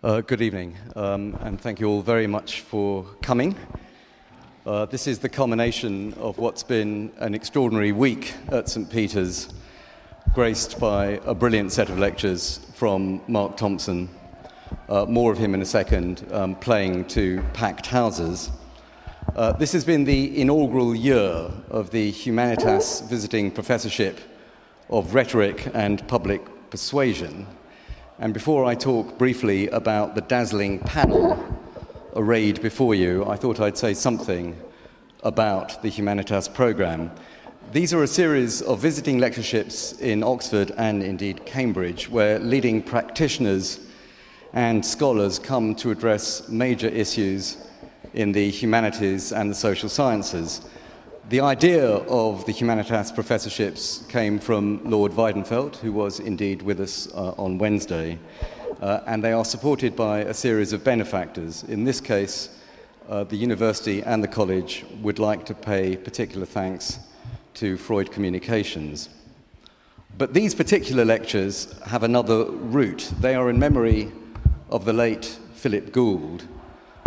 Uh, good evening, um, and thank you all very much for coming. Uh, this is the culmination of what's been an extraordinary week at St. Peter's, graced by a brilliant set of lectures from Mark Thompson. Uh, more of him in a second, um, playing to packed houses. Uh, this has been the inaugural year of the Humanitas Visiting Professorship of Rhetoric and Public Persuasion. And before I talk briefly about the dazzling panel arrayed before you, I thought I'd say something about the Humanitas program. These are a series of visiting lectureships in Oxford and indeed Cambridge, where leading practitioners and scholars come to address major issues in the humanities and the social sciences. The idea of the Humanitas professorships came from Lord Weidenfeld, who was indeed with us uh, on Wednesday, uh, and they are supported by a series of benefactors. In this case, uh, the university and the college would like to pay particular thanks to Freud Communications. But these particular lectures have another root. They are in memory of the late Philip Gould,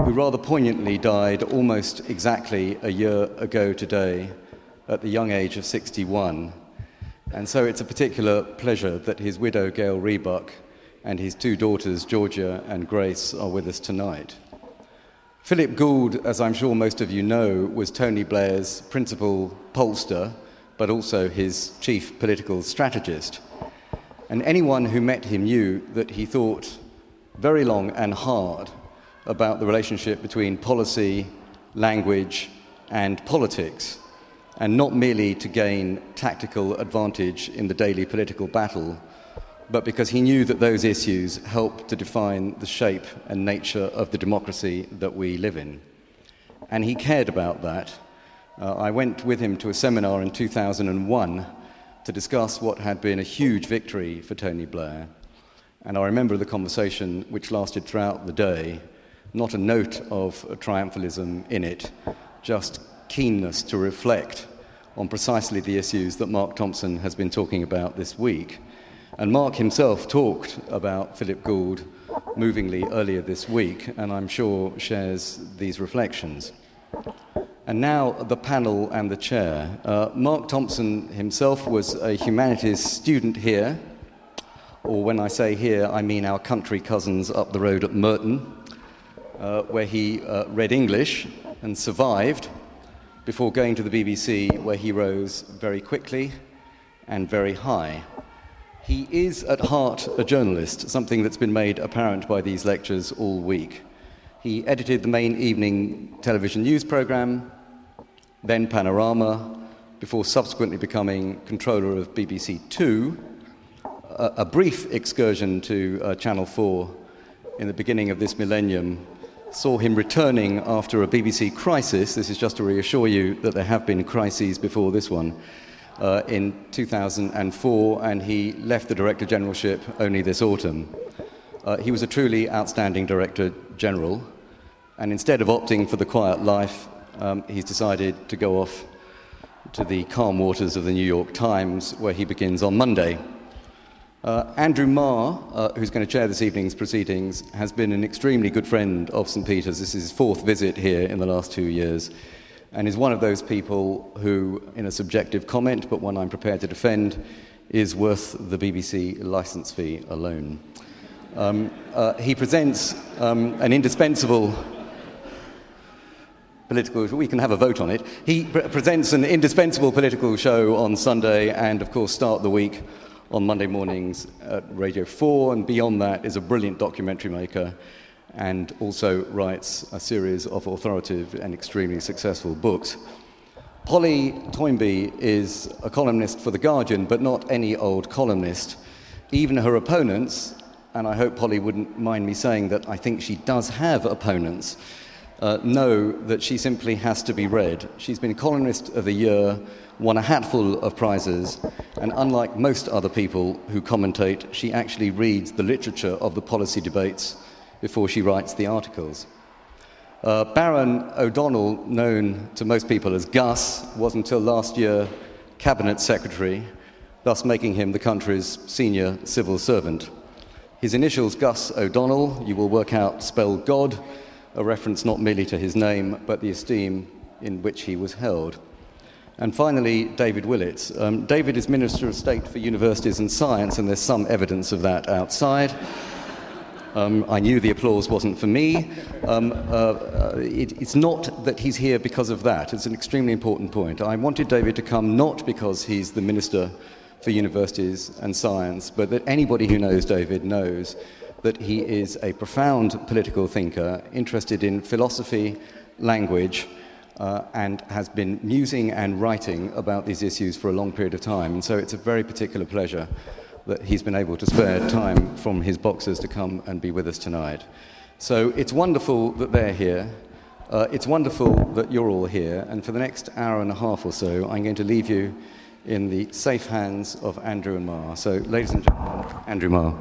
who rather poignantly died almost exactly a year ago today at the young age of 61. And so it's a particular pleasure that his widow, Gail Rebuck, and his two daughters, Georgia and Grace, are with us tonight. Philip Gould, as I'm sure most of you know, was Tony Blair's principal pollster, but also his chief political strategist. And anyone who met him knew that he thought very long and hard about the relationship between policy, language, and politics, and not merely to gain tactical advantage in the daily political battle, but because he knew that those issues help to define the shape and nature of the democracy that we live in. And he cared about that. Uh, I went with him to a seminar in 2001 to discuss what had been a huge victory for Tony Blair. And I remember the conversation, which lasted throughout the day, not a note of triumphalism in it, just keenness to reflect on precisely the issues that Mark Thompson has been talking about this week. And Mark himself talked about Philip Gould movingly earlier this week, and I'm sure shares these reflections. And now the panel and the chair. Uh, Mark Thompson himself was a humanities student here, or when I say here, I mean our country cousins up the road at Merton uh, where he uh, read English and survived before going to the BBC, where he rose very quickly and very high. He is at heart a journalist, something that's been made apparent by these lectures all week. He edited the main evening television news programme, then Panorama, before subsequently becoming controller of BBC Two, a, a brief excursion to uh, Channel 4 in the beginning of this millennium saw him returning after a BBC crisis. This is just to reassure you that there have been crises before this one. Uh, in 2004, and he left the Director Generalship only this autumn. Uh, he was a truly outstanding Director General, and instead of opting for the quiet life, um, he's decided to go off to the calm waters of the New York Times, where he begins on Monday. Uh, Andrew Marr, uh, who's going to chair this evening's proceedings, has been an extremely good friend of St. Peter's. This is his fourth visit here in the last two years, and is one of those people who, in a subjective comment, but one I'm prepared to defend, is worth the BBC licence fee alone. Um, uh, he presents um, an indispensable political we can have a vote on it he pre- presents an indispensable political show on sunday and of course start the week on Monday mornings at Radio 4, and beyond that is a brilliant documentary maker and also writes a series of authoritative and extremely successful books. Polly Toynbee is a columnist for The Guardian, but not any old columnist. Even her opponents, and I hope Polly wouldn't mind me saying that I think she does have opponents, uh, know that she simply has to be read. She's been columnist of the year won a hatful of prizes, and unlike most other people who commentate, she actually reads the literature of the policy debates before she writes the articles. Uh, Baron O'Donnell, known to most people as Gus, was until last year Cabinet Secretary, thus making him the country's senior civil servant. His initials, Gus O'Donnell, you will work out, spell God, a reference not merely to his name, but the esteem in which he was held. And finally, David Willetts. Um, David is Minister of State for Universities and Science, and there's some evidence of that outside. Um, I knew the applause wasn't for me. Um, uh, uh, it, it's not that he's here because of that. It's an extremely important point. I wanted David to come not because he's the Minister for Universities and Science, but that anybody who knows David knows that he is a profound political thinker, interested in philosophy, language, uh, and has been musing and writing about these issues for a long period of time. And so it's a very particular pleasure that he's been able to spare time from his boxers to come and be with us tonight. So it's wonderful that they're here. Uh, it's wonderful that you're all here. And for the next hour and a half or so, I'm going to leave you in the safe hands of Andrew and Mar. So, ladies and gentlemen, Andrew Marr.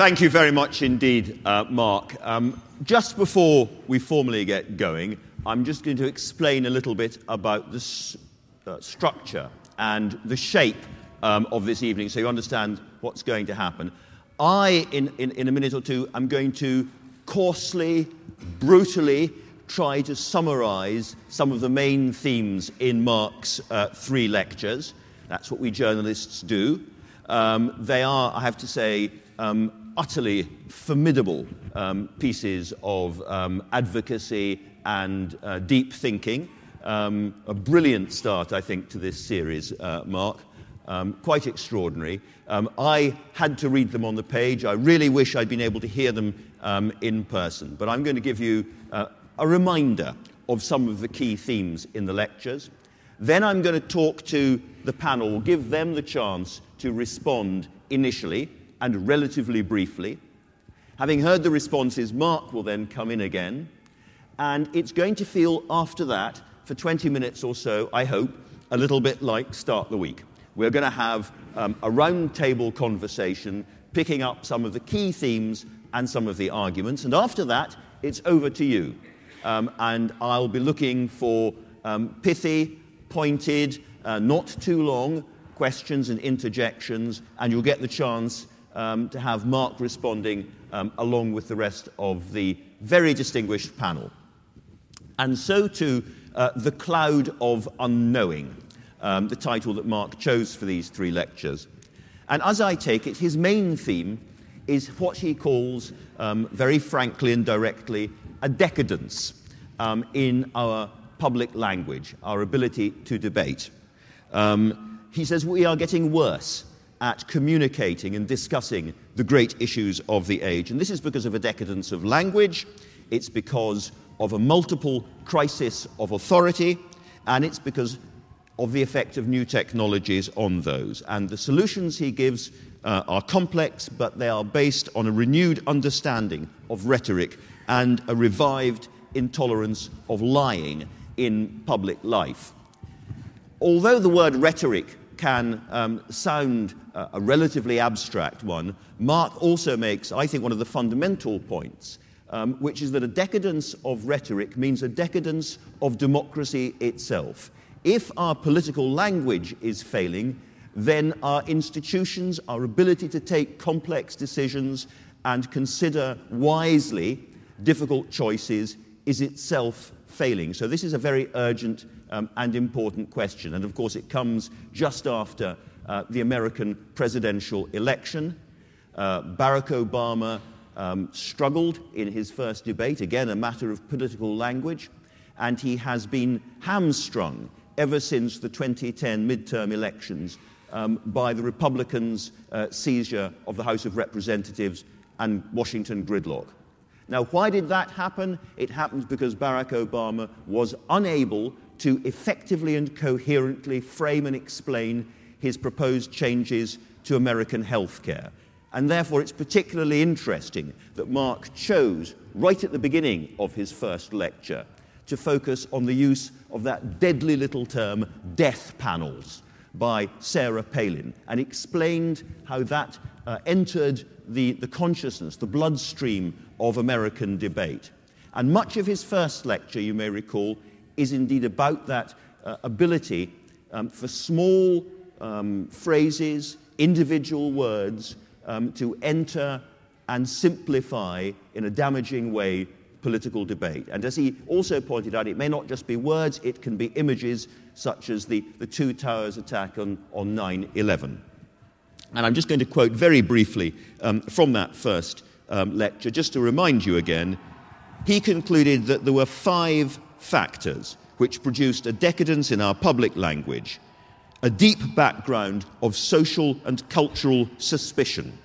Thank you very much indeed, uh, Mark. Um, just before we formally get going, I'm just going to explain a little bit about the uh, structure and the shape um, of this evening so you understand what's going to happen. I, in, in, in a minute or two, am going to coarsely, brutally try to summarize some of the main themes in Mark's uh, three lectures. That's what we journalists do. Um, they are, I have to say, um, utterly formidable um, pieces of um, advocacy and uh, deep thinking. Um, a brilliant start, I think, to this series, uh, Mark. Um, quite extraordinary. Um, I had to read them on the page. I really wish I'd been able to hear them um, in person. But I'm going to give you uh, a reminder of some of the key themes in the lectures. Then I'm going to talk to the panel, give them the chance to respond initially and relatively briefly. Having heard the responses, Mark will then come in again. And it's going to feel after that, for 20 minutes or so, I hope, a little bit like Start the Week. We're going to have um, a roundtable conversation, picking up some of the key themes and some of the arguments. And after that, it's over to you. Um, and I'll be looking for um, pithy, pointed, uh, not too long questions and interjections, and you'll get the chance um, to have Mark responding um, along with the rest of the very distinguished panel. And so to uh, The Cloud of Unknowing, um, the title that Mark chose for these three lectures. And as I take it, his main theme is what he calls, um, very frankly and directly, a decadence um, in our public language, our ability to debate. Um, he says we are getting worse at communicating and discussing the great issues of the age. And this is because of a decadence of language, it's because of a multiple crisis of authority, and it's because of the effect of new technologies on those. And the solutions he gives uh, are complex, but they are based on a renewed understanding of rhetoric and a revived intolerance of lying in public life. Although the word rhetoric can um, sound uh, a relatively abstract one, Mark also makes, I think, one of the fundamental points, um, which is that a decadence of rhetoric means a decadence of democracy itself. If our political language is failing, then our institutions, our ability to take complex decisions and consider wisely difficult choices is itself failing. So, this is a very urgent um, and important question. And of course, it comes just after uh, the American presidential election. Uh, Barack Obama um, struggled in his first debate, again, a matter of political language, and he has been hamstrung ever since the 2010 midterm elections um, by the Republicans' uh, seizure of the House of Representatives and Washington gridlock. Now, why did that happen? It happened because Barack Obama was unable to effectively and coherently frame and explain his proposed changes to American health care. And therefore, it's particularly interesting that Mark chose, right at the beginning of his first lecture, to focus on the use of that deadly little term, death panels, by Sarah Palin, and explained how that uh, entered the, the consciousness, the bloodstream of American debate. And much of his first lecture, you may recall, is indeed about that uh, ability um, for small um, phrases, individual words, um, to enter and simplify in a damaging way political debate. And as he also pointed out, it may not just be words, it can be images such as the, the Two Towers attack on, on 9 11. And I'm just going to quote very briefly um, from that first um, lecture, just to remind you again. He concluded that there were five factors which produced a decadence in our public language, a deep background of social and cultural suspicion,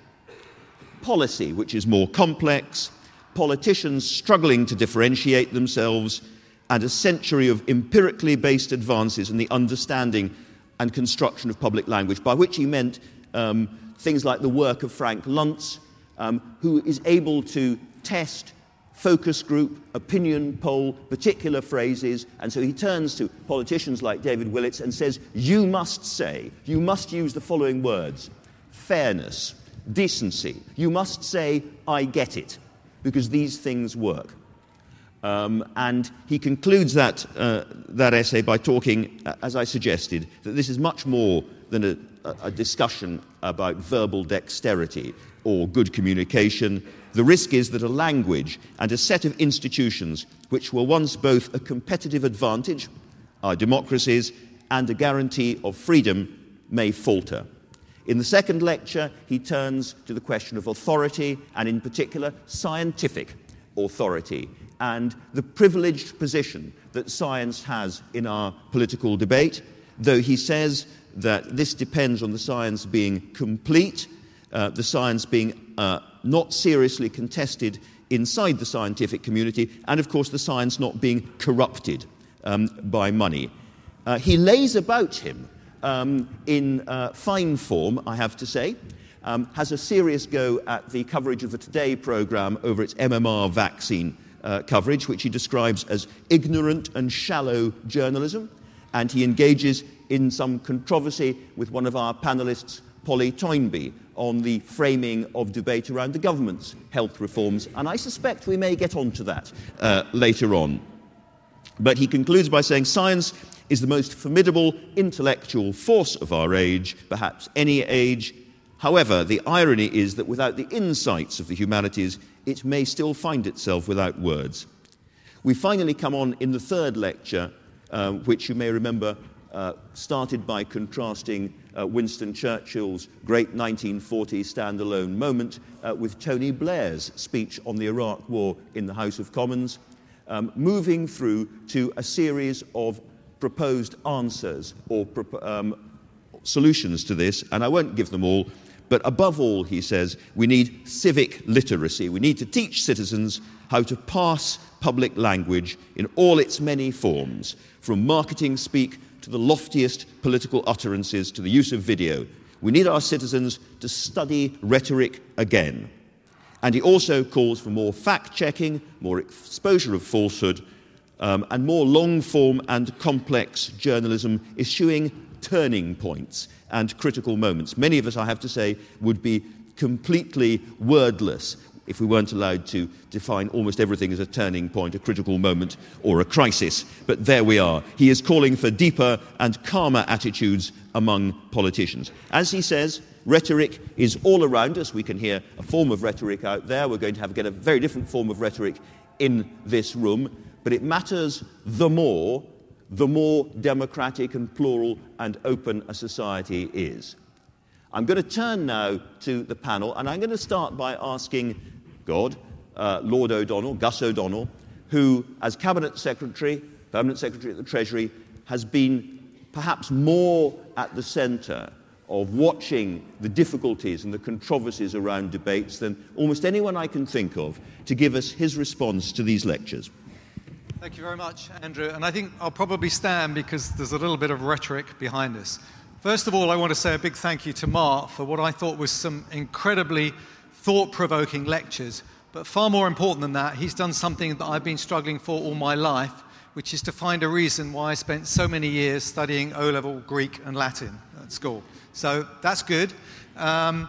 policy, which is more complex, politicians struggling to differentiate themselves, and a century of empirically based advances in the understanding and construction of public language, by which he meant um, things like the work of Frank Luntz, um, who is able to test focus group, opinion poll, particular phrases. And so he turns to politicians like David Willetts and says, You must say, you must use the following words fairness, decency. You must say, I get it, because these things work. Um, and he concludes that, uh, that essay by talking, uh, as I suggested, that this is much more than a, a discussion about verbal dexterity or good communication. The risk is that a language and a set of institutions, which were once both a competitive advantage, our democracies, and a guarantee of freedom, may falter. In the second lecture, he turns to the question of authority, and in particular, scientific authority, and the privileged position that science has in our political debate, though he says that this depends on the science being complete, uh, the science being uh, not seriously contested inside the scientific community, and of course the science not being corrupted um, by money. Uh, he lays about him um, in uh, fine form, I have to say. Um, has a serious go at the coverage of the Today programme over its MMR vaccine uh, coverage, which he describes as ignorant and shallow journalism. And he engages in some controversy with one of our panelists, Polly Toynbee, on the framing of debate around the government's health reforms. And I suspect we may get onto that uh, later on. But he concludes by saying science is the most formidable intellectual force of our age, perhaps any age. However, the irony is that without the insights of the humanities, it may still find itself without words. We finally come on in the third lecture, uh, which you may remember uh, started by contrasting uh, Winston Churchill's great 1940 standalone moment uh, with Tony Blair's speech on the Iraq War in the House of Commons, um, moving through to a series of proposed answers or um, solutions to this, and I won't give them all. But above all, he says, we need civic literacy. We need to teach citizens how to pass public language in all its many forms, from marketing speak to the loftiest political utterances to the use of video. We need our citizens to study rhetoric again. And he also calls for more fact checking, more exposure of falsehood, um, and more long form and complex journalism, issuing turning points and critical moments. Many of us, I have to say, would be completely wordless if we weren't allowed to define almost everything as a turning point, a critical moment, or a crisis. But there we are. He is calling for deeper and calmer attitudes among politicians. As he says, rhetoric is all around us. We can hear a form of rhetoric out there. We're going to have get a very different form of rhetoric in this room. But it matters the more, the more democratic and plural and open a society is. I'm going to turn now to the panel, and I'm going to start by asking God, uh, Lord O'Donnell, Gus O'Donnell, who, as Cabinet Secretary, Permanent Secretary at the Treasury, has been perhaps more at the centre of watching the difficulties and the controversies around debates than almost anyone I can think of to give us his response to these lectures. Thank you very much, Andrew. And I think I'll probably stand because there's a little bit of rhetoric behind this. First of all, I want to say a big thank you to Mark for what I thought was some incredibly thought provoking lectures. But far more important than that, he's done something that I've been struggling for all my life, which is to find a reason why I spent so many years studying O level Greek and Latin at school. So that's good. Um,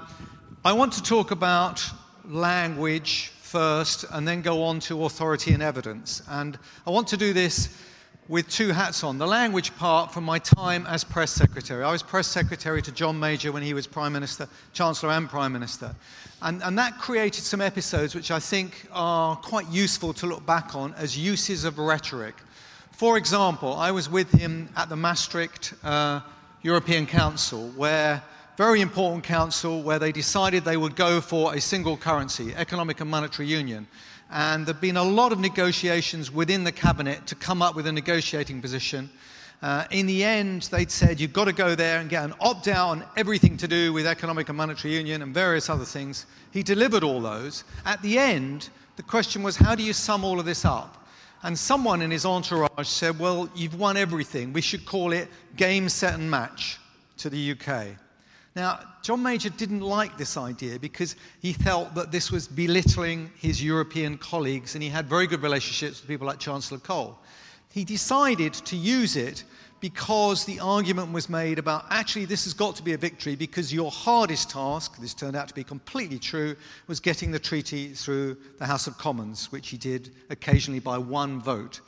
I want to talk about language first and then go on to authority and evidence. And I want to do this with two hats on. The language part from my time as press secretary. I was press secretary to John Major when he was Prime Minister, Chancellor and Prime Minister. And, and that created some episodes which I think are quite useful to look back on as uses of rhetoric. For example, I was with him at the Maastricht uh, European Council, where very important council where they decided they would go for a single currency, economic and monetary union. And there have been a lot of negotiations within the cabinet to come up with a negotiating position. Uh, in the end, they'd said you've got to go there and get an opt out on everything to do with economic and monetary union and various other things. He delivered all those. At the end, the question was how do you sum all of this up? And someone in his entourage said, Well, you've won everything. We should call it game, set, and match to the UK. Now, John Major didn't like this idea because he felt that this was belittling his European colleagues, and he had very good relationships with people like Chancellor Kohl. He decided to use it because the argument was made about actually this has got to be a victory because your hardest task, this turned out to be completely true, was getting the treaty through the House of Commons, which he did occasionally by one vote.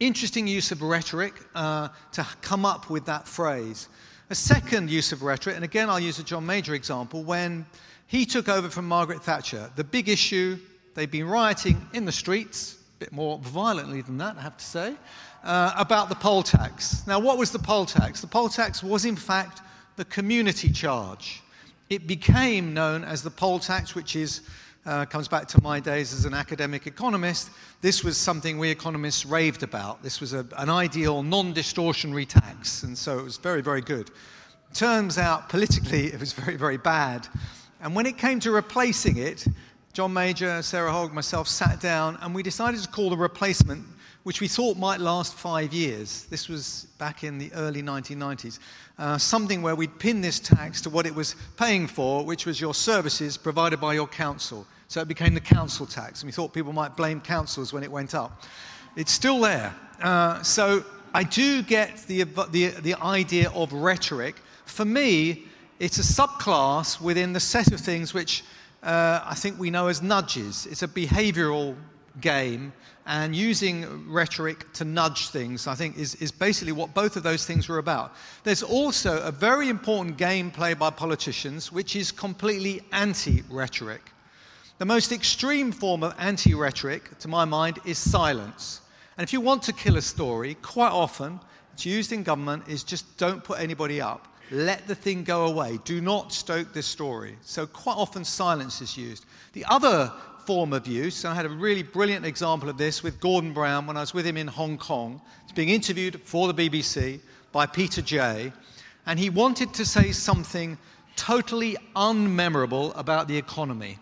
Interesting use of rhetoric uh, to come up with that phrase. A second use of rhetoric, and again I'll use a John Major example, when he took over from Margaret Thatcher, the big issue, they'd been rioting in the streets, bit more violently than that, I have to say, uh, about the poll tax. Now, what was the poll tax? The poll tax was, in fact, the community charge. It became known as the poll tax, which is uh, comes back to my days as an academic economist. This was something we economists raved about. This was a, an ideal non distortionary tax, and so it was very, very good. Turns out, politically, it was very, very bad. And when it came to replacing it, John Major, Sarah Hogg, myself sat down, and we decided to call the replacement which we thought might last five years. This was back in the early 1990s. Uh, something where we'd pin this tax to what it was paying for, which was your services provided by your council. So it became the council tax. And we thought people might blame councils when it went up. It's still there. Uh, so I do get the, the, the idea of rhetoric. For me, it's a subclass within the set of things which uh, I think we know as nudges. It's a behavioral game and using rhetoric to nudge things, I think, is, is basically what both of those things were about. There's also a very important game played by politicians, which is completely anti rhetoric. The most extreme form of anti rhetoric, to my mind, is silence. And if you want to kill a story, quite often it's used in government is just don't put anybody up. Let the thing go away. Do not stoke this story. So, quite often, silence is used. The other form of use. And I had a really brilliant example of this with Gordon Brown when I was with him in Hong Kong. He's being interviewed for the BBC by Peter Jay, and he wanted to say something totally unmemorable about the economy.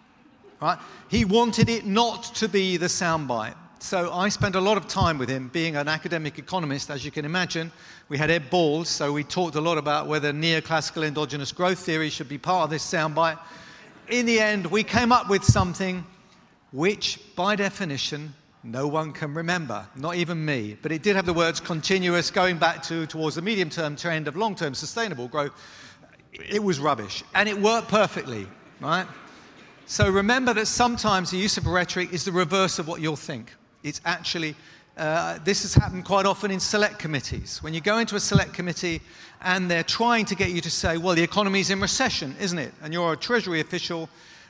Right? He wanted it not to be the soundbite. So I spent a lot of time with him, being an academic economist, as you can imagine. We had Ed Balls, so we talked a lot about whether neoclassical endogenous growth theory should be part of this soundbite. In the end, we came up with something which by definition no one can remember, not even me. But it did have the words continuous going back to towards the medium term trend of long term sustainable growth. It was rubbish. And it worked perfectly, right? So remember that sometimes the use of rhetoric is the reverse of what you'll think. It's actually, uh, this has happened quite often in select committees. When you go into a select committee and they're trying to get you to say, well, the economy's in recession, isn't it? And you're a Treasury official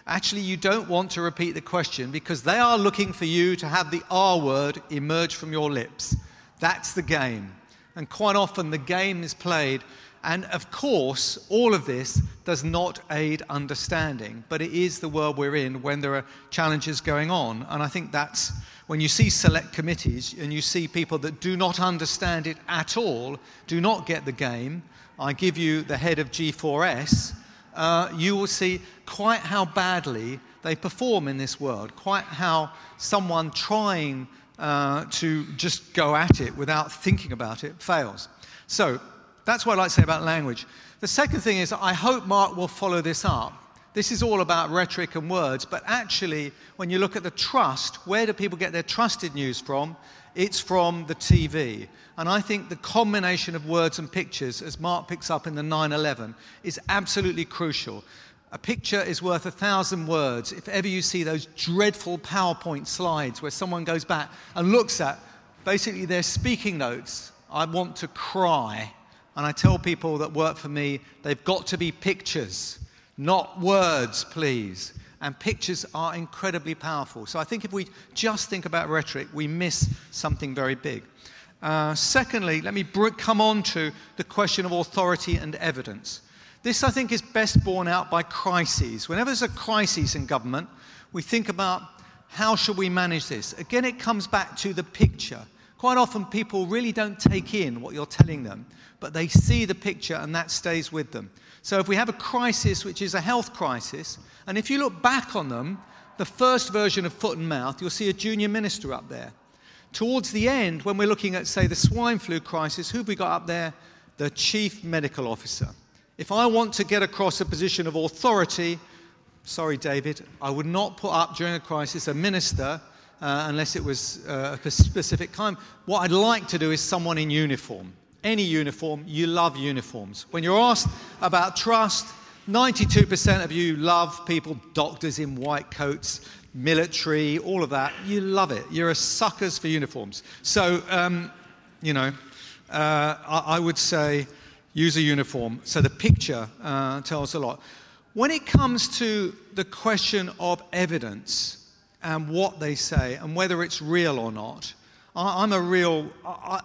Actually, you don't want to repeat the question because they are looking for you to have the R word emerge from your lips. That's the game. And quite often the game is played. And of course, all of this does not aid understanding, but it is the world we're in when there are challenges going on. And I think that's when you see select committees and you see people that do not understand it at all, do not get the game. I give you the head of G4S uh, you will see quite how badly they perform in this world, quite how someone trying uh, to just go at it without thinking about it fails. So that's what I'd like to say about language. The second thing is, I hope Mark will follow this up. This is all about rhetoric and words, but actually, when you look at the trust, where do people get their trusted news from? It's from the TV. And I think the combination of words and pictures, as Mark picks up in the 9 11, is absolutely crucial. A picture is worth a thousand words. If ever you see those dreadful PowerPoint slides where someone goes back and looks at basically they're speaking notes. I want to cry. And I tell people that work for me, they've got to be pictures, not words, please. And pictures are incredibly powerful. So I think if we just think about rhetoric, we miss something very big. Uh, secondly, let me br- come on to the question of authority and evidence. This, I think, is best borne out by crises. Whenever there's a crisis in government, we think about how should we manage this. Again, it comes back to the picture. Quite often, people really don't take in what you're telling them, but they see the picture and that stays with them. So, if we have a crisis which is a health crisis, and if you look back on them, the first version of foot and mouth, you'll see a junior minister up there. Towards the end, when we're looking at, say, the swine flu crisis, who have we got up there? The chief medical officer. If I want to get across a position of authority, sorry, David, I would not put up during a crisis a minister uh, unless it was uh, a specific kind. What I'd like to do is someone in uniform. Any uniform, you love uniforms. When you're asked about trust, 92% of you love people, doctors in white coats, military, all of that. You love it. You're a suckers for uniforms. So, um, you know, uh, I, I, would say use a uniform. So the picture uh, tells a lot. When it comes to the question of evidence, and what they say and whether it's real or not. I, am a real. I,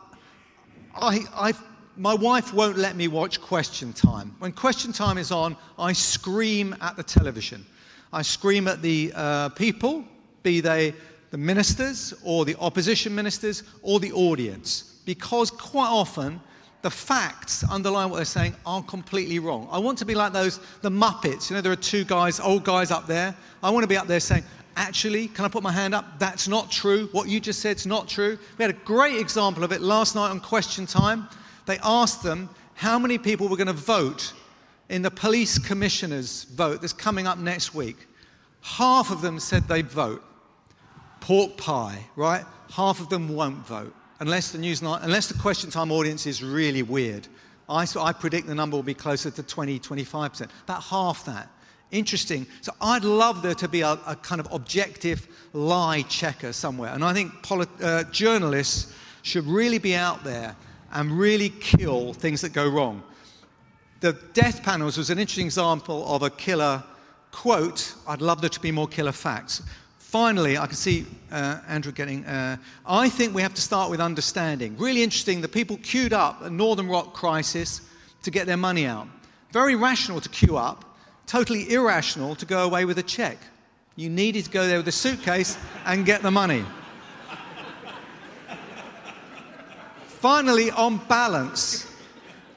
I, I, my wife won't let me watch Question Time. When Question Time is on, I scream at the television. I scream at the uh, people, be they the ministers or the opposition ministers or the audience, because quite often the facts underlying what they're saying are completely wrong. I want to be like those, the Muppets. You know, there are two guys, old guys up there. I want to be up there saying, actually, can I put my hand up? That's not true. What you just said is not true. We had a great example of it last night on Question Time. They asked them how many people were going to vote in the police commissioner's vote that's coming up next week. Half of them said they'd vote. Pork pie, right? Half of them won't vote unless the news unless the question time audience is really weird. I, I predict the number will be closer to 20, 25%, about half that interesting. So I'd love there to be a, a kind of objective lie checker somewhere. And I think uh, journalists should really be out there and really kill things that go wrong. The death panels was an interesting example of a killer quote. I'd love there to be more killer facts. Finally, I can see uh, Andrew getting. Uh, I think we have to start with understanding. Really interesting. The people queued up at Northern Rock crisis to get their money out. Very rational to queue up totally irrational to go away with a check. You needed to go there with a suitcase and get the money. Finally, on balance,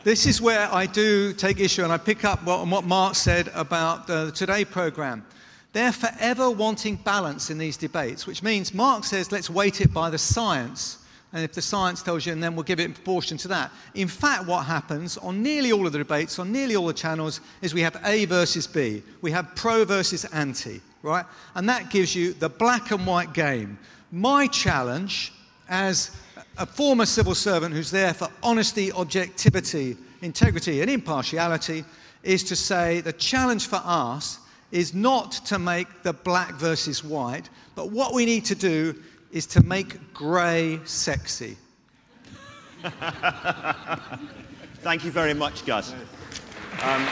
this is where I do take issue and I pick up what, what Mark said about the Today program. They're forever wanting balance in these debates, which means Mark says let's weight it by the science and if the science tells you, and then we'll give it in proportion to that. In fact, what happens on nearly all of the debates, on nearly all the channels, is we have A versus B. We have pro versus anti, right? And that gives you the black and white game. My challenge as a former civil servant who's there for honesty, objectivity, integrity, and impartiality is to say the challenge for us is not to make the black versus white, but what we need to do is to make grey sexy. Thank you very much, Gus. Um,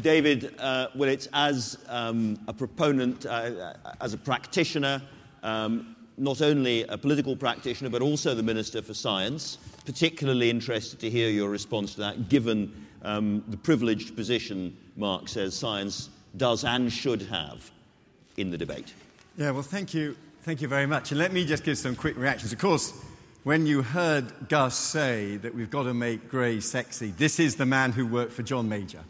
David uh, Willetts, as um, a proponent, uh, as a practitioner, um, not only a political practitioner, but also the Minister for Science, particularly interested to hear your response to that, given um, the privileged position, Mark says, science does and should have in the debate. Yeah, well, thank you. Thank you very much. And let me just give some quick reactions. Of course, when you heard Gus say that we've got to make grey sexy, this is the man who worked for John Major.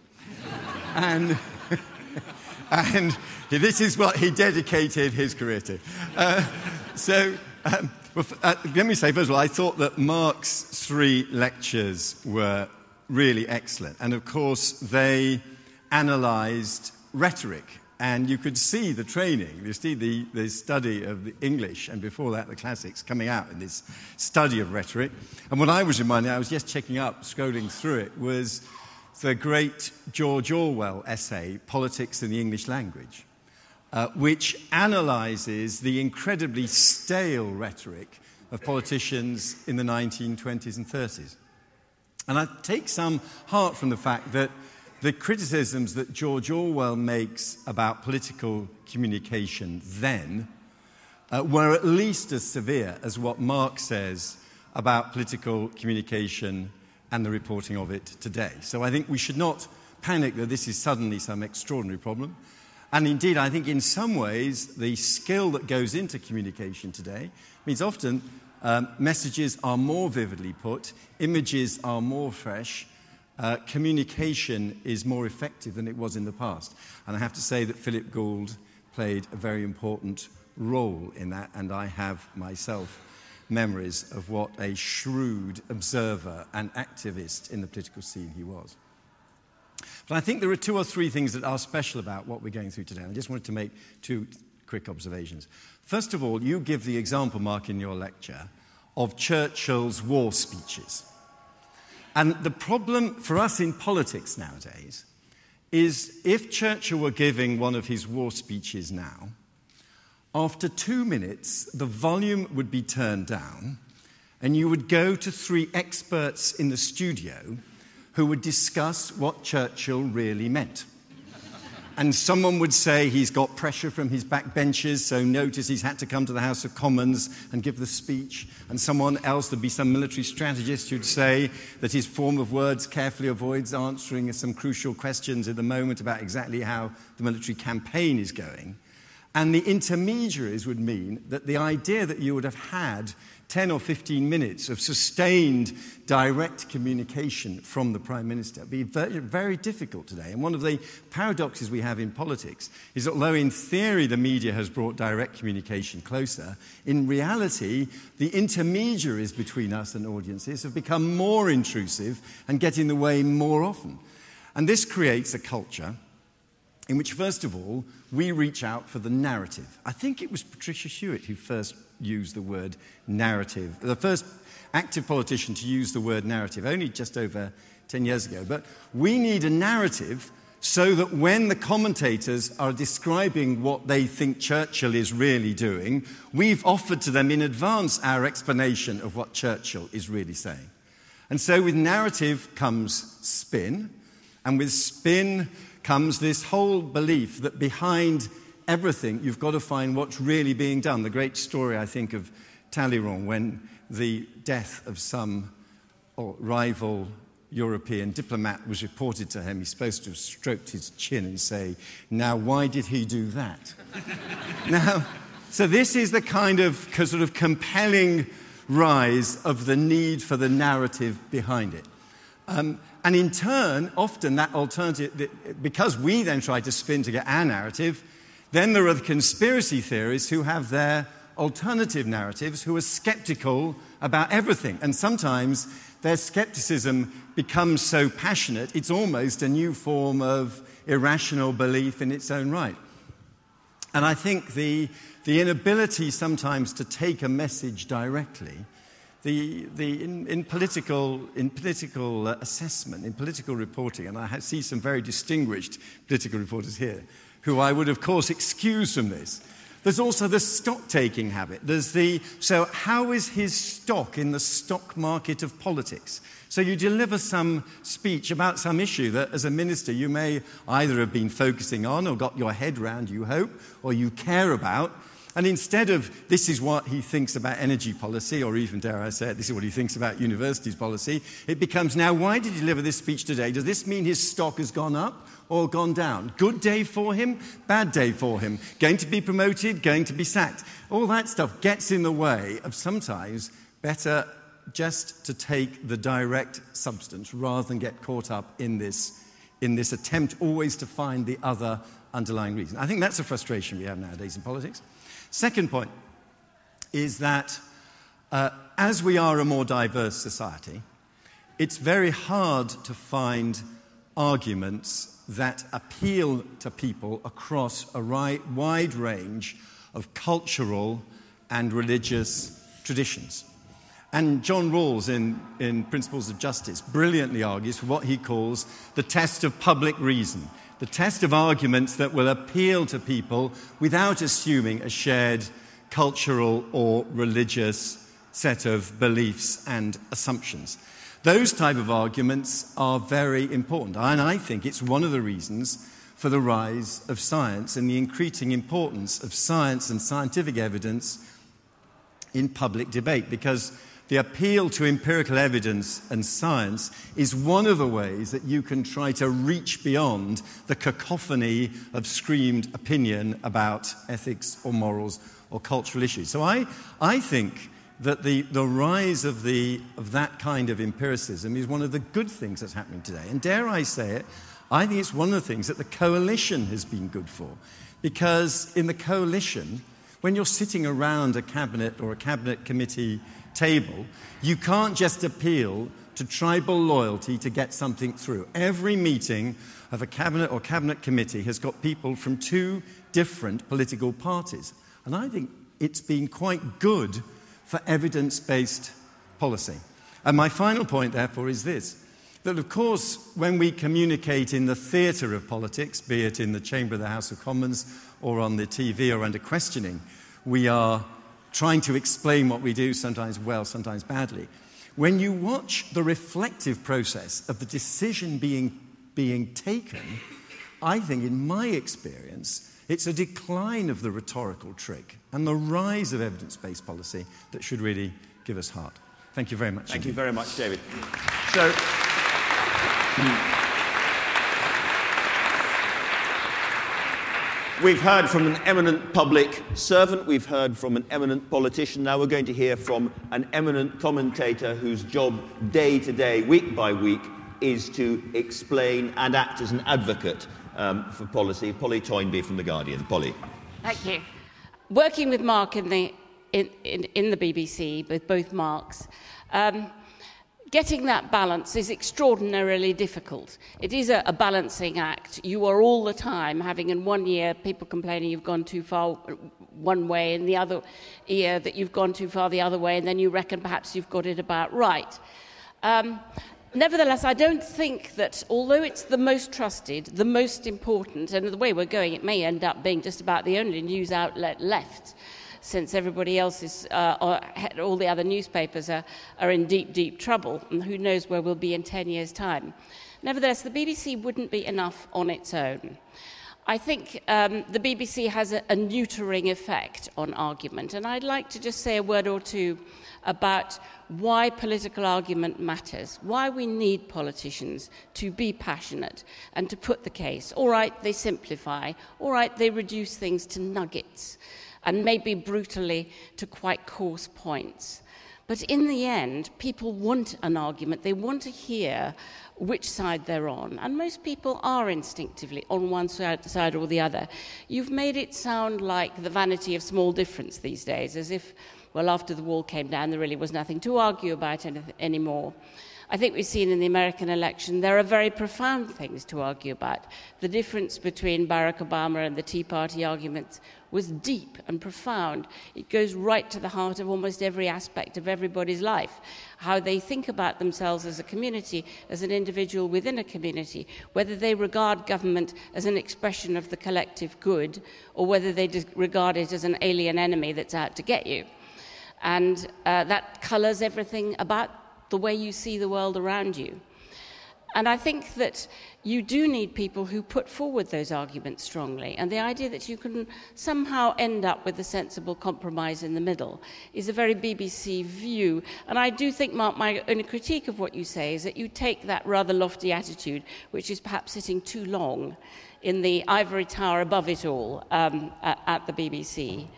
and, and this is what he dedicated his career to. Uh, so, um, well, uh, let me say, first of all, I thought that Mark's three lectures were really excellent. And of course, they analyzed rhetoric. And you could see the training, you see the, the study of the English, and before that, the classics coming out in this study of rhetoric. And what I was reminded, I was just checking up, scrolling through it, was the great George Orwell essay, Politics in the English Language, uh, which analyzes the incredibly stale rhetoric of politicians in the 1920s and 30s. And I take some heart from the fact that the criticisms that George Orwell makes about political communication then uh, were at least as severe as what Mark says about political communication and the reporting of it today. So I think we should not panic that this is suddenly some extraordinary problem. And indeed, I think in some ways, the skill that goes into communication today means often um, messages are more vividly put, images are more fresh, uh, communication is more effective than it was in the past. And I have to say that Philip Gould played a very important role in that, and I have myself memories of what a shrewd observer and activist in the political scene he was. But I think there are two or three things that are special about what we're going through today. I just wanted to make two quick observations. First of all, you give the example, Mark, in your lecture of Churchill's war speeches. And the problem for us in politics nowadays is if Churchill were giving one of his war speeches now, after two minutes, the volume would be turned down, and you would go to three experts in the studio who would discuss what Churchill really meant. And someone would say he's got pressure from his backbenchers, so notice he's had to come to the House of Commons and give the speech. And someone else, there'd be some military strategist who'd say that his form of words carefully avoids answering some crucial questions at the moment about exactly how the military campaign is going. And the intermediaries would mean that the idea that you would have had 10 or 15 minutes of sustained direct communication from the Prime Minister would be very, very difficult today. And one of the paradoxes we have in politics is that although in theory the media has brought direct communication closer, in reality the intermediaries between us and audiences have become more intrusive and get in the way more often. And this creates a culture in which, first of all, we reach out for the narrative. I think it was Patricia Hewitt who first used the word narrative, the first active politician to use the word narrative, only just over 10 years ago. But we need a narrative so that when the commentators are describing what they think Churchill is really doing, we've offered to them in advance our explanation of what Churchill is really saying. And so with narrative comes spin, and with spin comes this whole belief that behind everything, you've got to find what's really being done. The great story, I think, of Talleyrand when the death of some rival European diplomat was reported to him. He's supposed to have stroked his chin and say, Now, why did he do that? now, so this is the kind of sort of compelling rise of the need for the narrative behind it. Um, and in turn, often that alternative, because we then try to spin to get our narrative, then there are the conspiracy theorists who have their alternative narratives who are skeptical about everything. And sometimes their skepticism becomes so passionate, it's almost a new form of irrational belief in its own right. And I think the, the inability sometimes to take a message directly the, the, in, in, political, in political uh, assessment, in political reporting, and I see some very distinguished political reporters here, who I would, of course, excuse from this. There's also the stock taking habit. There's the, so, how is his stock in the stock market of politics? So, you deliver some speech about some issue that, as a minister, you may either have been focusing on or got your head round, you hope, or you care about. And instead of this is what he thinks about energy policy, or even, dare I say it, this is what he thinks about universities policy, it becomes now, why did he deliver this speech today? Does this mean his stock has gone up or gone down? Good day for him, bad day for him. Going to be promoted, going to be sacked. All that stuff gets in the way of sometimes better just to take the direct substance rather than get caught up in this, in this attempt always to find the other underlying reason. I think that's a frustration we have nowadays in politics. Second point is that uh, as we are a more diverse society, it's very hard to find arguments that appeal to people across a wide range of cultural and religious traditions. And John Rawls, in, in Principles of Justice, brilliantly argues for what he calls the test of public reason, the test of arguments that will appeal to people without assuming a shared cultural or religious set of beliefs and assumptions. Those type of arguments are very important, and I think it's one of the reasons for the rise of science and the increasing importance of science and scientific evidence in public debate because the appeal to empirical evidence and science is one of the ways that you can try to reach beyond the cacophony of screamed opinion about ethics or morals or cultural issues. So I, I think that the, the rise of, the, of that kind of empiricism is one of the good things that's happening today. And dare I say it, I think it's one of the things that the coalition has been good for. Because in the coalition, when you're sitting around a cabinet or a cabinet committee table, you can't just appeal to tribal loyalty to get something through. Every meeting of a cabinet or cabinet committee has got people from two different political parties. And I think it's been quite good for evidence based policy. And my final point, therefore, is this that, of course, when we communicate in the theatre of politics, be it in the chamber of the House of Commons or on the TV or under questioning, we are trying to explain what we do, sometimes well, sometimes badly. When you watch the reflective process of the decision being, being taken, I think, in my experience, it's a decline of the rhetorical trick and the rise of evidence based policy that should really give us heart. Thank you very much. Thank indeed. you very much, David. So, We've heard from an eminent public servant, we've heard from an eminent politician. Now we're going to hear from an eminent commentator whose job, day to day, week by week, is to explain and act as an advocate um, for policy. Polly Toynbee from The Guardian. Polly. Thank you. Working with Mark in the, in, in, in the BBC, with both Marks, um, getting that balance is extraordinarily difficult. It is a, a, balancing act. You are all the time having in one year people complaining you've gone too far one way, and the other year that you've gone too far the other way, and then you reckon perhaps you've got it about right. Um, nevertheless, I don't think that, although it's the most trusted, the most important, and the way we're going, it may end up being just about the only news outlet left since everybody else is, uh, all the other newspapers are, are in deep, deep trouble, and who knows where we'll be in 10 years' time. Nevertheless, the BBC wouldn't be enough on its own. I think um, the BBC has a, a neutering effect on argument, and I'd like to just say a word or two about why political argument matters, why we need politicians to be passionate and to put the case. All right, they simplify, all right, they reduce things to nuggets and maybe brutally to quite coarse points. But in the end, people want an argument. They want to hear which side they're on. And most people are instinctively on one side or the other. You've made it sound like the vanity of small difference these days, as if, well, after the wall came down, there really was nothing to argue about any- anymore. I think we've seen in the American election there are very profound things to argue about. The difference between Barack Obama and the Tea Party arguments was deep and profound. It goes right to the heart of almost every aspect of everybody's life. How they think about themselves as a community, as an individual within a community, whether they regard government as an expression of the collective good or whether they regard it as an alien enemy that's out to get you. And uh, that colours everything about the way you see the world around you. And I think that you do need people who put forward those arguments strongly. And the idea that you can somehow end up with a sensible compromise in the middle is a very BBC view. And I do think, Mark, my only critique of what you say is that you take that rather lofty attitude, which is perhaps sitting too long in the ivory tower above it all um, at the BBC.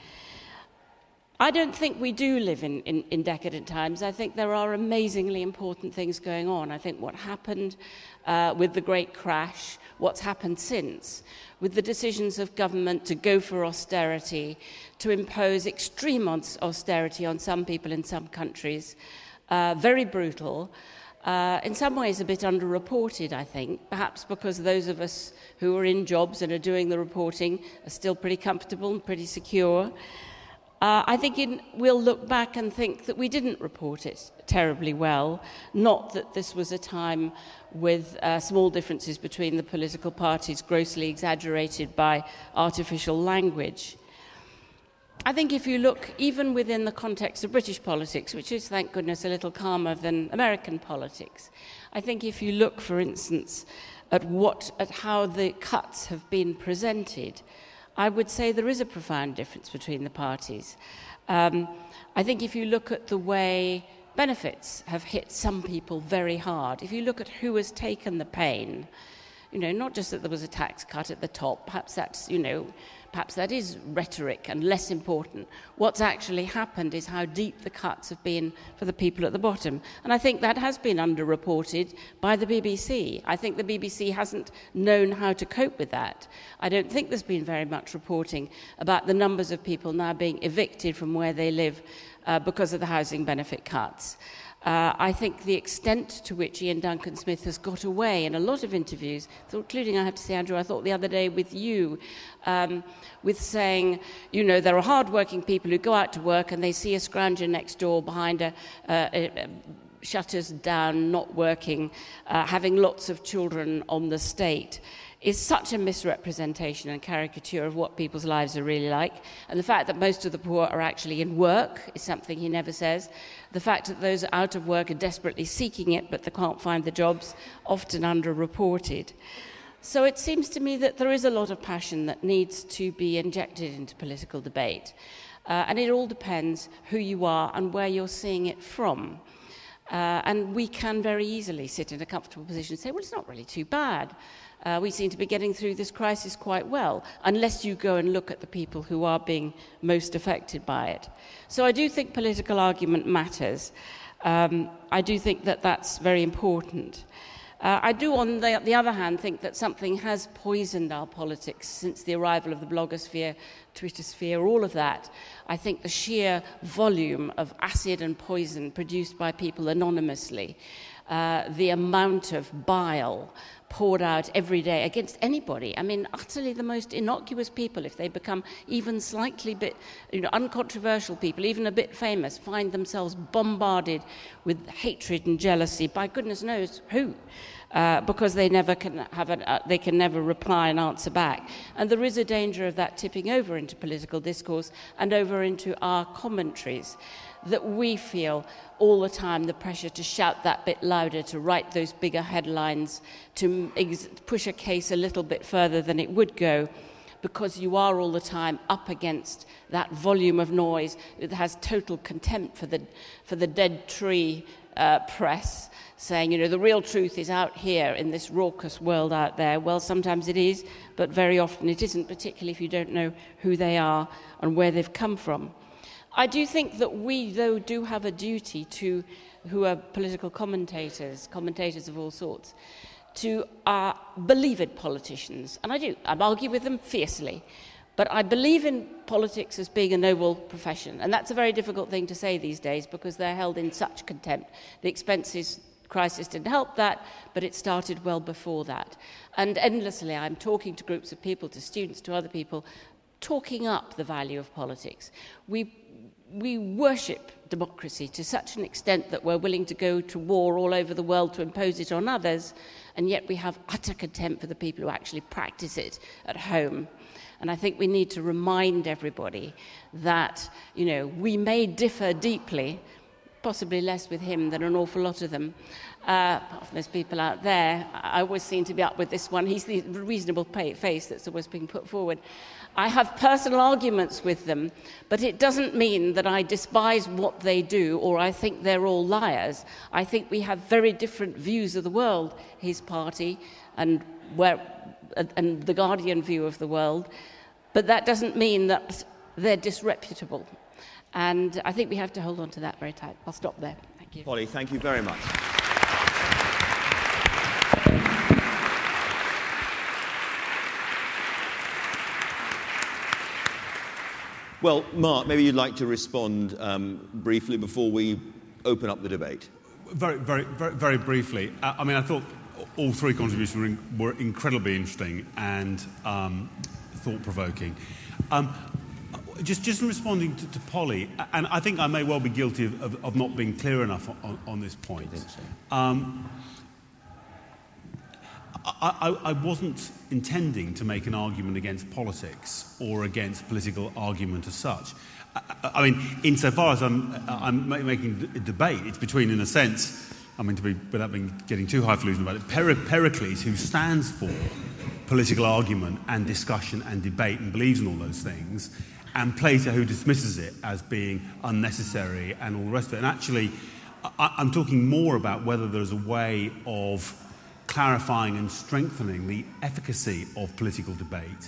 I don't think we do live in, in, in, decadent times. I think there are amazingly important things going on. I think what happened uh, with the Great Crash, what's happened since, with the decisions of government to go for austerity, to impose extreme austerity on some people in some countries, uh, very brutal. Uh, in some ways, a bit underreported, I think, perhaps because those of us who are in jobs and are doing the reporting are still pretty comfortable and pretty secure. Uh, I think in, we'll look back and think that we didn't report it terribly well, not that this was a time with uh, small differences between the political parties grossly exaggerated by artificial language. I think if you look even within the context of British politics, which is, thank goodness, a little calmer than American politics, I think if you look, for instance, at, what, at how the cuts have been presented, I would say there is a profound difference between the parties. Um, I think if you look at the way benefits have hit some people very hard, if you look at who has taken the pain, you know, not just that there was a tax cut at the top, perhaps that's, you know, perhaps that is rhetoric and less important. What's actually happened is how deep the cuts have been for the people at the bottom. And I think that has been underreported by the BBC. I think the BBC hasn't known how to cope with that. I don't think there's been very much reporting about the numbers of people now being evicted from where they live uh, because of the housing benefit cuts. Uh, I think the extent to which Iain Duncan Smith has got away in a lot of interviews, including, I have to say, Andrew, I thought the other day with you, um, with saying, you know, there are hardworking people who go out to work and they see a scrounger next door behind a, a, a shutters down, not working, uh, having lots of children on the state is such a misrepresentation and caricature of what people's lives are really like. And the fact that most of the poor are actually in work is something he never says. The fact that those out of work are desperately seeking it but they can't find the jobs, often underreported. So it seems to me that there is a lot of passion that needs to be injected into political debate. Uh, and it all depends who you are and where you're seeing it from. Uh, and we can very easily sit in a comfortable position and say, well, it's not really too bad. Uh, we seem to be getting through this crisis quite well, unless you go and look at the people who are being most affected by it. So I do think political argument matters. Um, I do think that that's very important. Uh, I do, on the, the, other hand, think that something has poisoned our politics since the arrival of the blogosphere, Twitter sphere, all of that. I think the sheer volume of acid and poison produced by people anonymously, uh, the amount of bile poured out every day against anybody. I mean, utterly the most innocuous people, if they become even slightly bit, you know, uncontroversial people, even a bit famous, find themselves bombarded with hatred and jealousy by goodness knows who. Uh, because they never can have an, uh, they can never reply and answer back. And there is a danger of that tipping over into political discourse and over into our commentaries that we feel all the time the pressure to shout that bit louder, to write those bigger headlines, to ex- push a case a little bit further than it would go, because you are all the time up against that volume of noise that has total contempt for the, for the dead tree uh, press, saying, you know, the real truth is out here in this raucous world out there. Well, sometimes it is, but very often it isn't, particularly if you don't know who they are and where they've come from. I do think that we, though, do have a duty to, who are political commentators, commentators of all sorts, to our believed politicians. And I do. I argue with them fiercely. But I believe in politics as being a noble profession. And that's a very difficult thing to say these days because they're held in such contempt. The expenses crisis didn't help that, but it started well before that. And endlessly, I'm talking to groups of people, to students, to other people, talking up the value of politics. We we worship democracy to such an extent that we're willing to go to war all over the world to impose it on others, and yet we have utter contempt for the people who actually practice it at home. And I think we need to remind everybody that, you know, we may differ deeply, possibly less with him than an awful lot of them. Uh, apart from those people out there, I always seem to be up with this one. He's the reasonable face that's always being put forward. I have personal arguments with them, but it doesn't mean that I despise what they do or I think they're all liars. I think we have very different views of the world, his party and, where, and the Guardian view of the world, but that doesn't mean that they're disreputable. And I think we have to hold on to that very tight. I'll stop there. Thank you. Polly, thank you very much. Well, Mark, maybe you'd like to respond um, briefly before we open up the debate. Very, very, very, very briefly. Uh, I mean, I thought all three contributions were, in, were incredibly interesting and um, thought provoking. Um, just, just in responding to, to, Polly, and I think I may well be guilty of, of, of not being clear enough on, on this point. I, so. I, I, I, wasn't intending to make an argument against politics or against political argument as such. I, I mean, insofar as I'm, I'm making a debate, it's between, in a sense, I mean, to be, without being, getting too highfalutin about it, Pericles, who stands for political argument and discussion and debate and believes in all those things, and Plato, who dismisses it as being unnecessary and all the rest of it. And actually, I, I'm talking more about whether there's a way of clarifying and strengthening the efficacy of political debate.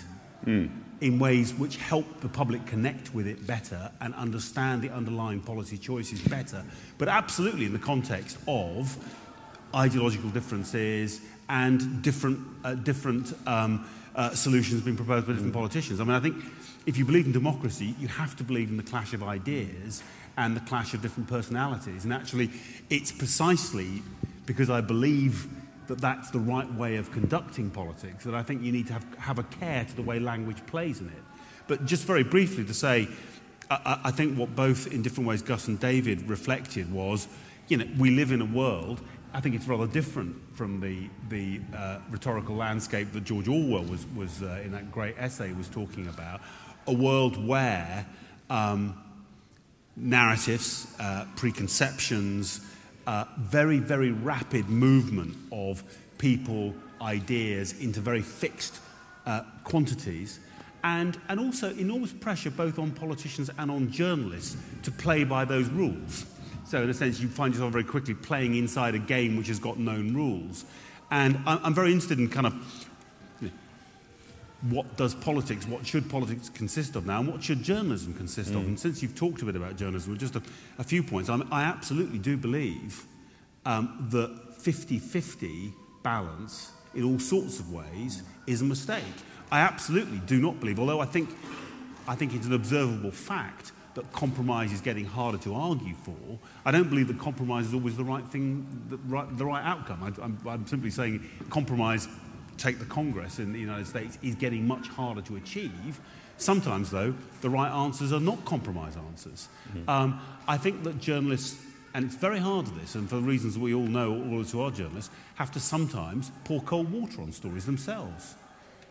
Mm in ways which help the public connect with it better and understand the underlying policy choices better, but absolutely in the context of ideological differences and different, uh, different um, uh, solutions being proposed by different mm. politicians. I mean, I think if you believe in democracy, you have to believe in the clash of ideas and the clash of different personalities. And actually, it's precisely because I believe that that's the right way of conducting politics, that I think you need to have, have a care to the way language plays in it. But just very briefly to say, I, I think what both in different ways Gus and David reflected was, you know, we live in a world, I think it's rather different from the, the uh, rhetorical landscape that George Orwell was, was uh, in that great essay was talking about, a world where um, narratives, uh, preconceptions, uh, very, very rapid movement of people, ideas into very fixed uh, quantities. And, and also enormous pressure both on politicians and on journalists to play by those rules. So, in a sense, you find yourself very quickly playing inside a game which has got known rules. And I'm, I'm very interested in kind of what does politics, what should politics consist of now, and what should journalism consist mm. of? And since you've talked a bit about journalism, just a, a few points. I, mean, I absolutely do believe um, that 50 50 balance in all sorts of ways is a mistake. I absolutely do not believe, although I think, I think it's an observable fact that compromise is getting harder to argue for. I don't believe that compromise is always the right thing, the right, the right outcome. I, I'm, I'm simply saying compromise take the Congress in the United States, is getting much harder to achieve. Sometimes, though, the right answers are not compromise answers. Mm-hmm. Um, I think that journalists, and it's very hard at this, and for reasons we all know, all of us who are journalists, have to sometimes pour cold water on stories themselves.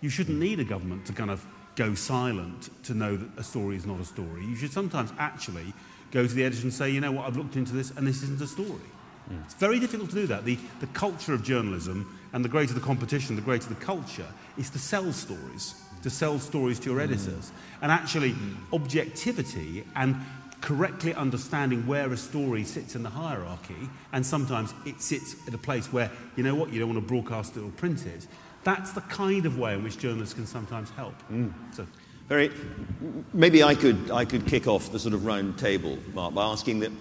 You shouldn't need a government to kind of go silent to know that a story is not a story. You should sometimes actually go to the editor and say, you know what, I've looked into this and this isn't a story. Mm. It's very difficult to do that. The, the culture of journalism and the greater the competition, the greater the culture, is to sell stories, to sell stories to your mm. editors. And actually, mm. objectivity and correctly understanding where a story sits in the hierarchy, and sometimes it sits at a place where, you know what, you don't want to broadcast it or print it. That's the kind of way in which journalists can sometimes help. Mm. So. Very, maybe I could, I could kick off the sort of round table, Mark, by asking that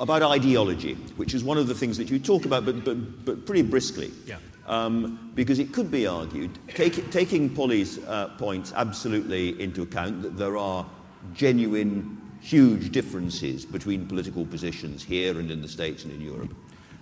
about ideology, which is one of the things that you talk about, but, but, but pretty briskly. Yeah. Um, because it could be argued, take, taking Polly's uh, points absolutely into account, that there are genuine, huge differences between political positions here and in the States and in Europe.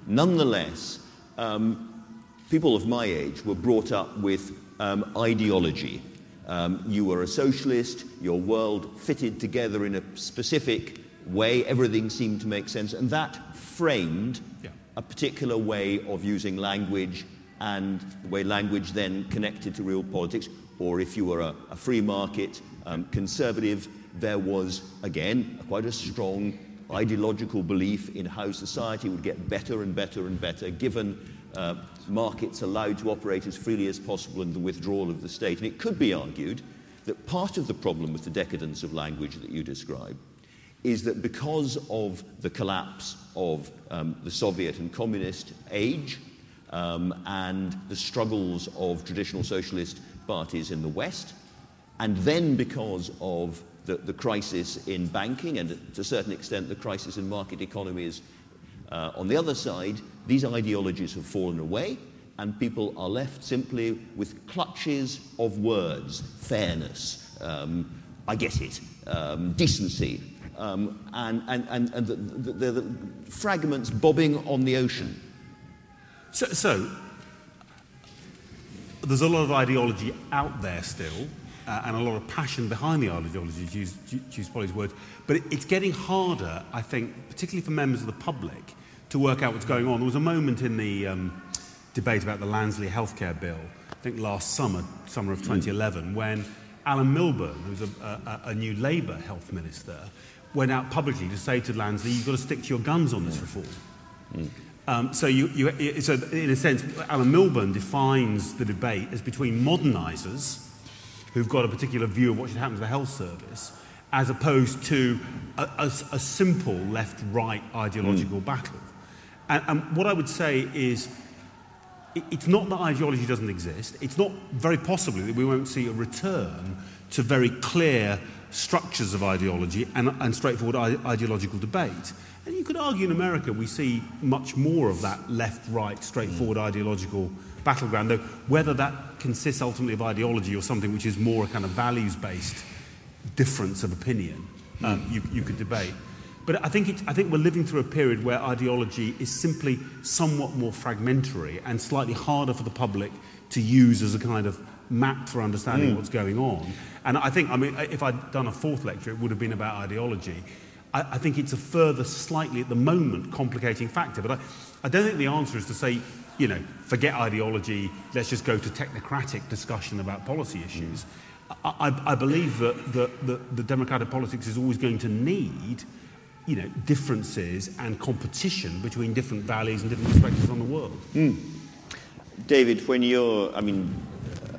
Nonetheless, um, people of my age were brought up with um, ideology. Um, you were a socialist, your world fitted together in a specific way, everything seemed to make sense, and that framed yeah. a particular way of using language and the way language then connected to real politics. Or if you were a, a free market um, conservative, there was, again, quite a strong ideological belief in how society would get better and better and better given uh, markets allowed to operate as freely as possible and the withdrawal of the state. And it could be argued that part of the problem with the decadence of language that you describe is that because of the collapse of um, the Soviet and communist age um, and the struggles of traditional socialist parties in the West, and then because of the, the crisis in banking and to a certain extent the crisis in market economies uh, on the other side, these ideologies have fallen away and people are left simply with clutches of words fairness, um, I get it, um, decency, um, and, and, and, and the, the, the, fragments bobbing on the ocean. So, so, there's a lot of ideology out there still, uh, and a lot of passion behind the ideology, to use, to use Polly's words. But it, it's getting harder, I think, particularly for members of the public, to work out what's going on. There was a moment in the um, debate about the Lansley healthcare bill, I think last summer, summer of 2011, when Alan Milburn, who's a, a, a new Labour health minister, went out publicly to say to Lansley, you've got to stick to your guns on this reform. Mm. Um, so, you, you, so, in a sense, Alan Milburn defines the debate as between modernisers, who've got a particular view of what should happen to the health service, as opposed to a, a, a simple left right ideological mm. battle. And, and what I would say is it, it's not that ideology doesn't exist, it's not very possibly that we won't see a return to very clear structures of ideology and, and straightforward ideological debate. And you could argue in America we see much more of that left right, straightforward mm. ideological battleground, though whether that consists ultimately of ideology or something which is more a kind of values based difference of opinion, um, you, you could debate. But I think, it, I think we're living through a period where ideology is simply somewhat more fragmentary and slightly harder for the public to use as a kind of map for understanding mm. what's going on. And I think, I mean, if I'd done a fourth lecture, it would have been about ideology. I, I think it's a further, slightly at the moment, complicating factor. But I, I don't think the answer is to say, you know, forget ideology, let's just go to technocratic discussion about policy issues. I, I, I believe that the, the, the democratic politics is always going to need you know, differences and competition between different values and different perspectives on the world. Mm. David, when you're, I mean,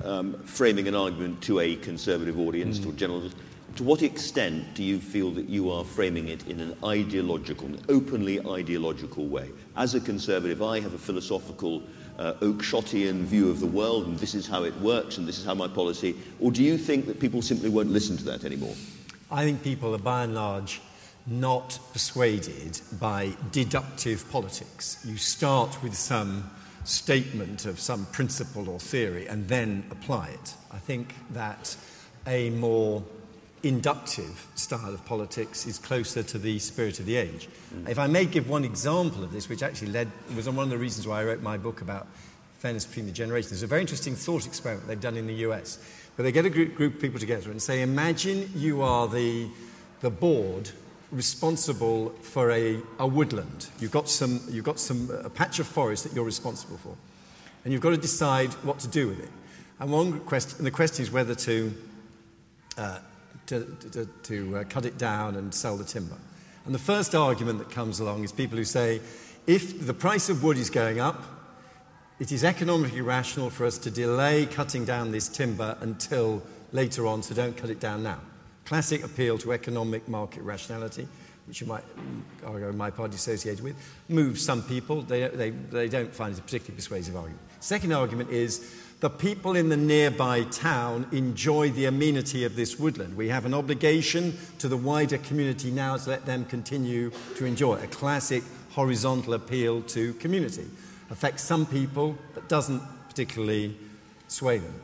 um, framing an argument to a conservative audience, mm. to a general to what extent do you feel that you are framing it in an ideological, an openly ideological way? As a conservative, I have a philosophical, uh, Oakeshottian view of the world, and this is how it works, and this is how my policy. Or do you think that people simply won't listen to that anymore? I think people are by and large not persuaded by deductive politics. You start with some statement of some principle or theory and then apply it. I think that a more inductive style of politics is closer to the spirit of the age. Mm. If I may give one example of this, which actually led, was one of the reasons why I wrote my book about fairness between the generations. It's a very interesting thought experiment they've done in the US, where they get a group, group of people together and say, imagine you are the, the board responsible for a, a woodland. You've got, some, you've got some, a patch of forest that you're responsible for. And you've got to decide what to do with it. And, one question, and the question is whether to uh, to, to, to uh, cut it down and sell the timber. And the first argument that comes along is people who say if the price of wood is going up, it is economically rational for us to delay cutting down this timber until later on, so don't cut it down now. Classic appeal to economic market rationality, which you might mm, argue my party associated with, moves some people. They, they, they don't find it a particularly persuasive argument. Second argument is the people in the nearby town enjoy the amenity of this woodland. We have an obligation to the wider community now to let them continue to enjoy it. A classic horizontal appeal to community. Affects some people, but doesn't particularly sway them.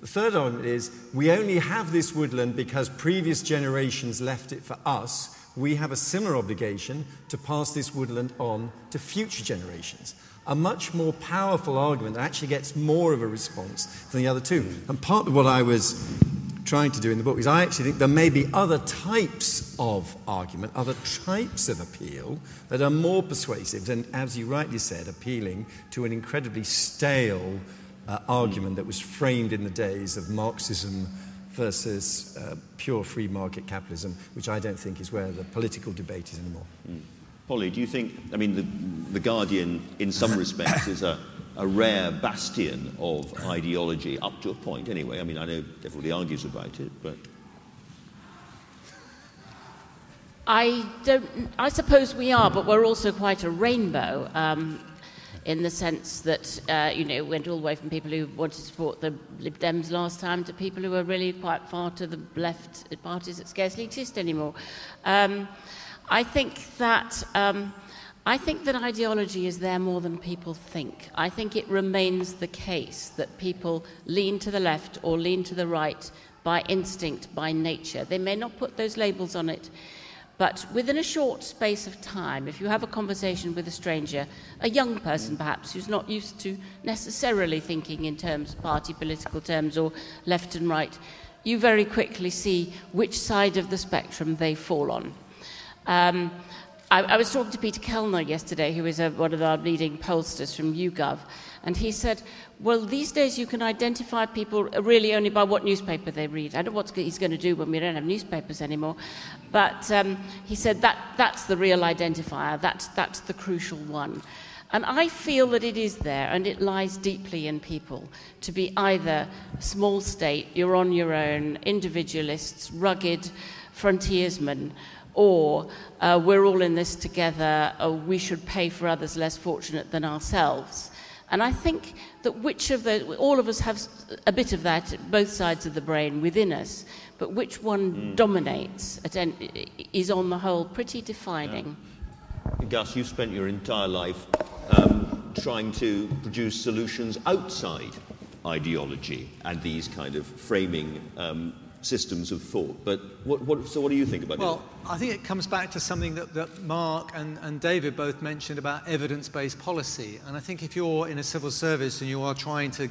The third argument is we only have this woodland because previous generations left it for us. We have a similar obligation to pass this woodland on to future generations a much more powerful argument that actually gets more of a response than the other two. And part of what I was trying to do in the book is I actually think there may be other types of argument, other types of appeal that are more persuasive than, as you rightly said, appealing to an incredibly stale uh, argument that was framed in the days of Marxism versus uh, pure free market capitalism, which I don't think is where the political debate is anymore. Mm. Polly, do you think, I mean, the, the Guardian, in some respects, is a, a rare bastion of ideology, up to a point anyway. I mean, I know everybody argues about it, but. I don't. I suppose we are, but we're also quite a rainbow, um, in the sense that uh, you know went all the way from people who wanted to support the Lib Dems last time to people who are really quite far to the left parties that scarcely exist anymore. Um, I think that. Um, I think that ideology is there more than people think. I think it remains the case that people lean to the left or lean to the right by instinct, by nature. They may not put those labels on it, but within a short space of time, if you have a conversation with a stranger, a young person perhaps who's not used to necessarily thinking in terms, of party political terms, or left and right, you very quickly see which side of the spectrum they fall on. Um, I, I, was talking to Peter Kellner yesterday, who is a, one of our leading pollsters from YouGov, and he said, Well, these days you can identify people really only by what newspaper they read. I don't know what he's going to do when we don't have newspapers anymore. But um, he said that that's the real identifier, that's, that's the crucial one. And I feel that it is there and it lies deeply in people to be either small state, you're on your own, individualists, rugged frontiersmen, or uh, we're all in this together, or we should pay for others less fortunate than ourselves. And I think that which of all of us have a bit of that, both sides of the brain within us, but which one mm. dominates is on the whole pretty defining. Yeah. Gus, you've spent your entire life um, trying to produce solutions outside ideology and these kind of framing um, systems of thought. But what, what, so what do you think about well, it? Well, I think it comes back to something that, that Mark and, and David both mentioned about evidence-based policy. And I think if you're in a civil service and you are trying to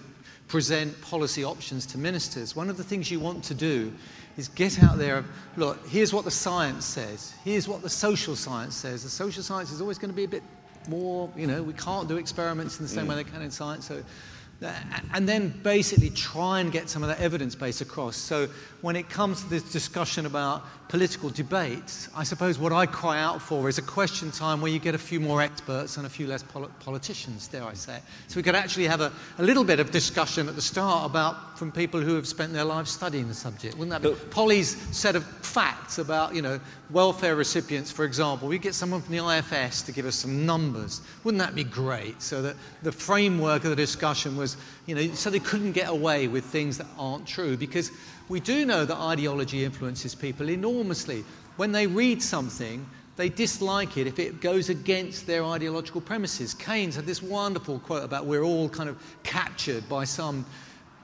present policy options to ministers, one of the things you want to do is get out there, look, here's what the science says, here's what the social science says. The social science is always going to be a bit more, you know, we can't do experiments in the same mm. way they can in science. So and then basically try and get some of that evidence base across. So when it comes to this discussion about political debates, I suppose what I cry out for is a question time where you get a few more experts and a few less pol- politicians, dare I say. So we could actually have a, a, little bit of discussion at the start about from people who have spent their lives studying the subject. Wouldn't that be? Polly's set of facts about, you know, welfare recipients, for example. We get someone from the IFS to give us some numbers. Wouldn't that be great? So that the framework of the discussion was, you know, so they couldn't get away with things that aren't true because we do know that ideology influences people enormously. When they read something, they dislike it if it goes against their ideological premises. Keynes had this wonderful quote about we're all kind of captured by some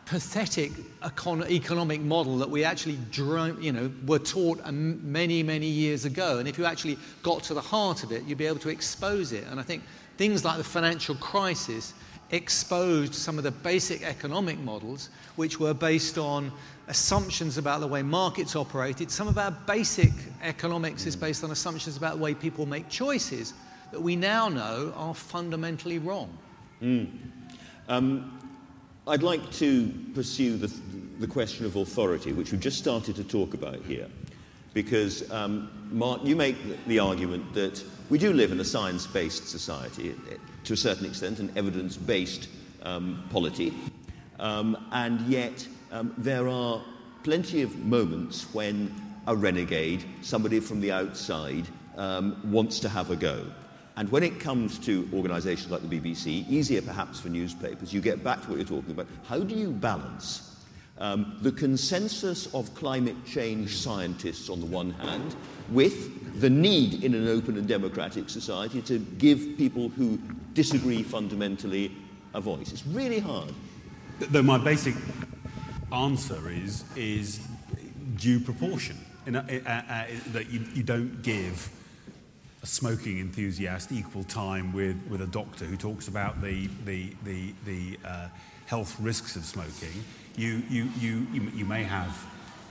pathetic econ- economic model that we actually you know, were taught um, many, many years ago. And if you actually got to the heart of it, you'd be able to expose it. And I think things like the financial crisis exposed some of the basic economic models which were based on assumptions about the way markets operated. Some of our basic economics is based on assumptions about the way people make choices that we now know are fundamentally wrong. Mm. Um, I'd like to pursue the, the question of authority, which we've just started to talk about here. Because, um, Mark, you make the argument that we do live in a science based society, to a certain extent, an evidence based um, polity. Um, and yet, um, there are plenty of moments when a renegade, somebody from the outside, um, wants to have a go. And when it comes to organisations like the BBC, easier perhaps for newspapers, you get back to what you're talking about. How do you balance um, the consensus of climate change scientists on the one hand with the need in an open and democratic society to give people who disagree fundamentally a voice? It's really hard. Though my basic answer is, is due proportion. In a, uh, uh, that you, you don't give a smoking enthusiast equal time with, with a doctor who talks about the, the, the, the uh, health risks of smoking. You, you, you, you, you may have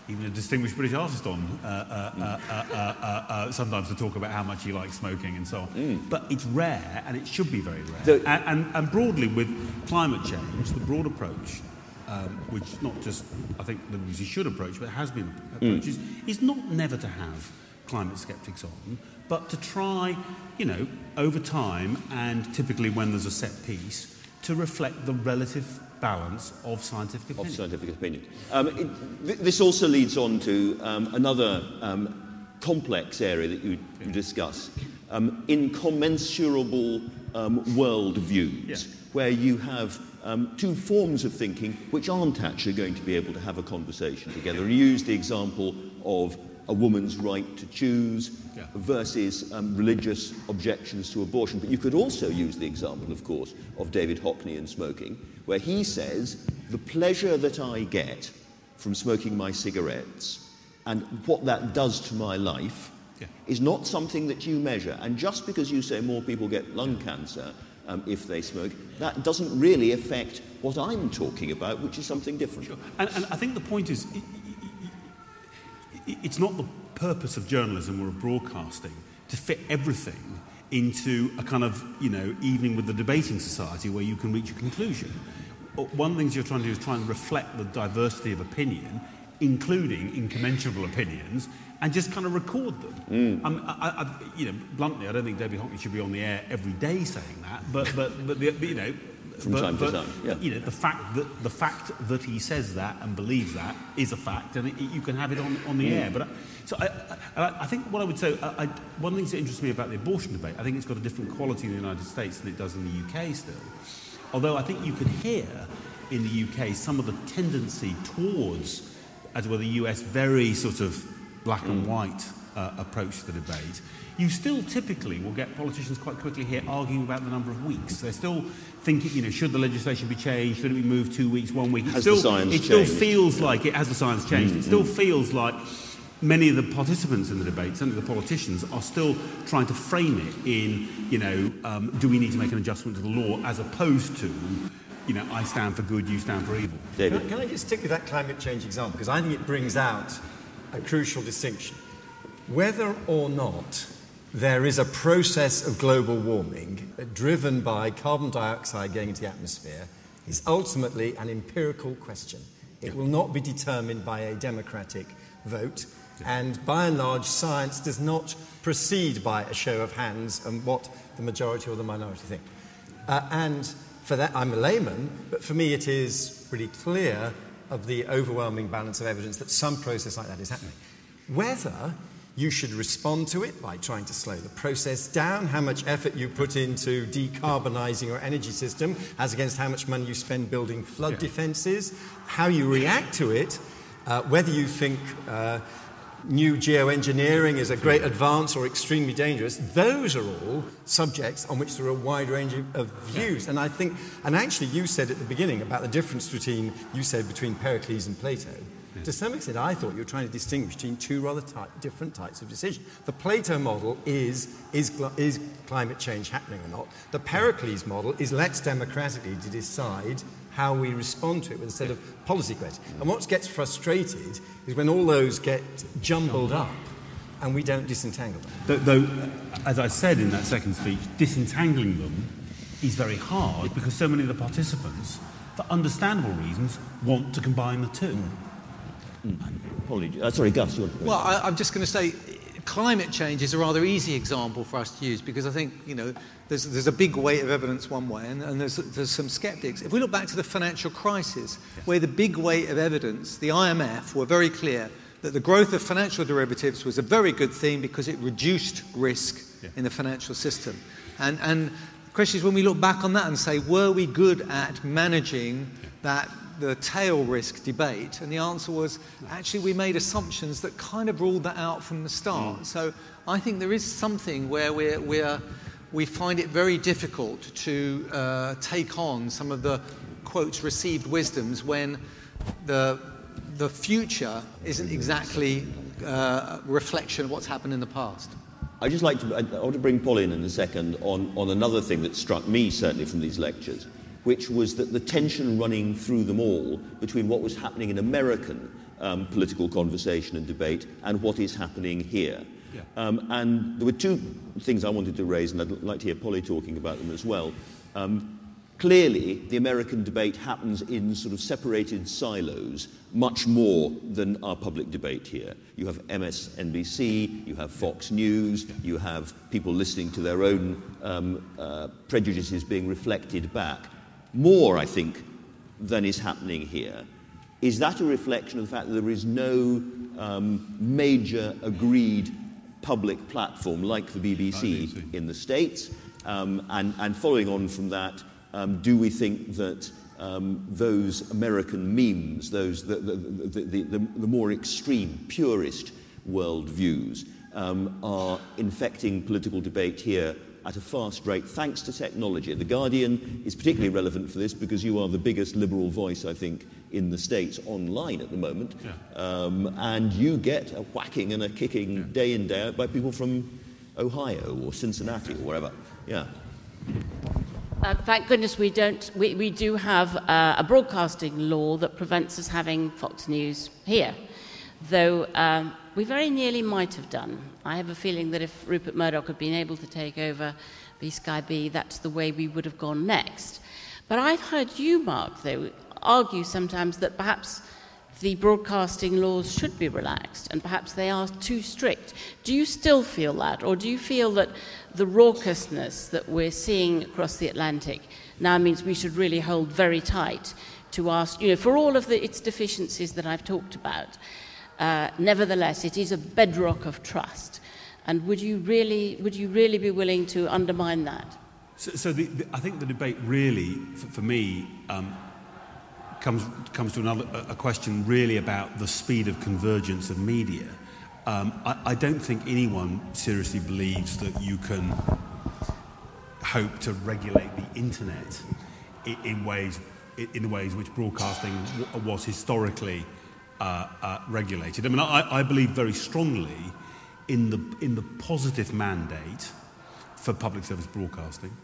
even a distinguished British artist on uh, uh, uh, sometimes to talk about how much he likes smoking and so on. Mm. But it's rare, and it should be very rare. And, and, and, broadly, with climate change, the broad approach, um, which not just I think the BBC should approach, but has been approached, mm. is, is not never to have climate skeptics on, but to try, you know, over time and typically when there's a set piece, to reflect the relative balance of scientific opinion. Of scientific opinion. Um, it, th- this also leads on to um, another um, complex area that you, you discuss um, incommensurable um, world views, yeah. where you have um, two forms of thinking which aren't actually going to be able to have a conversation together. And you use the example of a woman's right to choose yeah. versus um, religious objections to abortion. But you could also use the example, of course, of David Hockney and smoking, where he says, The pleasure that I get from smoking my cigarettes and what that does to my life yeah. is not something that you measure. And just because you say more people get lung cancer um, if they smoke, that doesn't really affect what I'm talking about, which is something different. Sure. And, and I think the point is it's not the purpose of journalism or of broadcasting to fit everything into a kind of, you know, evening with the debating society where you can reach a conclusion. One of the things you're trying to do is try and reflect the diversity of opinion, including incommensurable opinions, and just kind of record them. Mm. Um, I, I, you know, bluntly, I don't think David Hockney should be on the air every day saying that, but, but, but, the, you know, from but, time but, to time. Yeah. You know, the fact that the fact that he says that and believes that is a fact, and it, you can have it on, on the mm. air. But I, so I, I, I, think what I would say, I, one of the things that interests me about the abortion debate, I think it's got a different quality in the United States than it does in the UK still. Although I think you can hear in the UK some of the tendency towards, as well, the US very sort of black and mm. white uh, approach to the debate, you still typically will get politicians quite quickly here arguing about the number of weeks. They're still thinking, you know, should the legislation be changed? Should it be moved two weeks, one week? It has still, the science it still feels like it has the science changed. Mm-hmm. It still feels like many of the participants in the debate, certainly the politicians, are still trying to frame it in, you know, um, do we need to make an adjustment to the law, as opposed to, you know, I stand for good, you stand for evil. David. Can, can I just stick with that climate change example? Because I think it brings out a crucial distinction. Whether or not there is a process of global warming driven by carbon dioxide going into the atmosphere is ultimately an empirical question. It will not be determined by a democratic vote. And by and large, science does not proceed by a show of hands and what the majority or the minority think. Uh, and for that, I'm a layman, but for me, it is pretty clear of the overwhelming balance of evidence that some process like that is happening. Whether you should respond to it by trying to slow the process down, how much effort you put into decarbonising your energy system, as against how much money you spend building flood yeah. defences, how you react to it, uh, whether you think uh, new geoengineering is a great advance or extremely dangerous, those are all subjects on which there are a wide range of views. And I think, and actually, you said at the beginning about the difference between, you said, between Pericles and Plato. To some extent, I thought you were trying to distinguish between two rather ty- different types of decision. The Plato model is, is, is climate change happening or not? The Pericles model is let's democratically to decide how we respond to it with a set of policy questions. And what gets frustrated is when all those get jumbled up and we don't disentangle them. Though, as I said in that second speech, disentangling them is very hard because so many of the participants, for understandable reasons, want to combine the two. Mm. Apologies. Uh, sorry, Gus. Well, I, I'm just going to say climate change is a rather easy example for us to use because I think, you know, there's, there's a big weight of evidence one way and, and there's, there's some skeptics. If we look back to the financial crisis, where the big weight of evidence, the IMF were very clear that the growth of financial derivatives was a very good thing because it reduced risk yeah. in the financial system. And, and the question is when we look back on that and say, were we good at managing that the tail risk debate, and the answer was actually we made assumptions that kind of ruled that out from the start. Mm. So I think there is something where we're, we're, we find it very difficult to uh, take on some of the quotes received wisdoms when the, the future isn't exactly uh, a reflection of what's happened in the past. I'd just like to, I want to bring Paul in in a second on, on another thing that struck me certainly from these lectures which was that the tension running through them all between what was happening in American um, political conversation and debate and what is happening here. Yeah. Um, and there were two things I wanted to raise, and I'd like to hear Polly talking about them as well. Um, clearly, the American debate happens in sort of separated silos much more than our public debate here. You have MSNBC, you have Fox News, you have people listening to their own um, uh, prejudices being reflected back more, I think, than is happening here. Is that a reflection of the fact that there is no um, major agreed public platform like the BBC in the States? Um, and, and, following on from that, um, do we think that um, those American memes, those, the, the, the, the more extreme, purist worldviews, um, are infecting political debate here at a fast rate thanks to technology. The Guardian is particularly relevant for this because you are the biggest liberal voice, I think, in the States online at the moment. Yeah. Um, and you get a whacking and a kicking yeah. day in, day out by people from Ohio or Cincinnati or wherever. Yeah. Uh, thank goodness we don't. We, we do have uh, a broadcasting law that prevents us having Fox News here, though um, we very nearly might have done. I have a feeling that if Rupert Murdoch had been able to take over BSkyB, that's the way we would have gone next. But I've heard you, Mark, though, argue sometimes that perhaps the broadcasting laws should be relaxed and perhaps they are too strict. Do you still feel that, or do you feel that the raucousness that we're seeing across the Atlantic now means we should really hold very tight to ask, you know, for all of the, its deficiencies that I've talked about? Uh, nevertheless, it is a bedrock of trust. And would you really, would you really be willing to undermine that? So, so the, the, I think the debate really, for, for me, um, comes, comes to another, a question really about the speed of convergence of media. Um, I, I don't think anyone seriously believes that you can hope to regulate the internet in, in ways in the ways which broadcasting was historically uh, uh, regulated. I mean, I, I believe very strongly in the, in the positive mandate for public service broadcasting.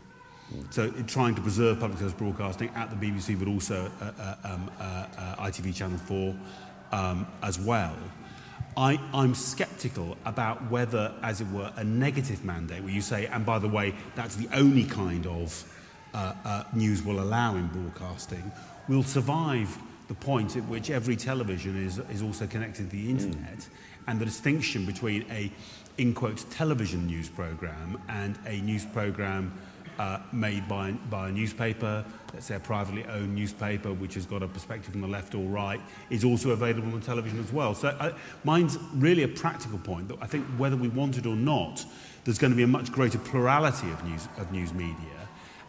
So trying to preserve public service broadcasting at the BBC, but also uh, uh, um, uh, uh ITV Channel 4 um, as well. I, I'm sceptical about whether, as it were, a negative mandate, where you say, and by the way, that's the only kind of uh, uh, news will allow in broadcasting, will survive the point at which every television is, is also connected to the internet, mm. and the distinction between a, in quotes, television news program and a news program uh, made by, by a newspaper, let's say a privately owned newspaper, which has got a perspective from the left or right, is also available on television as well. So uh, mine's really a practical point that I think whether we want it or not, there's going to be a much greater plurality of news, of news media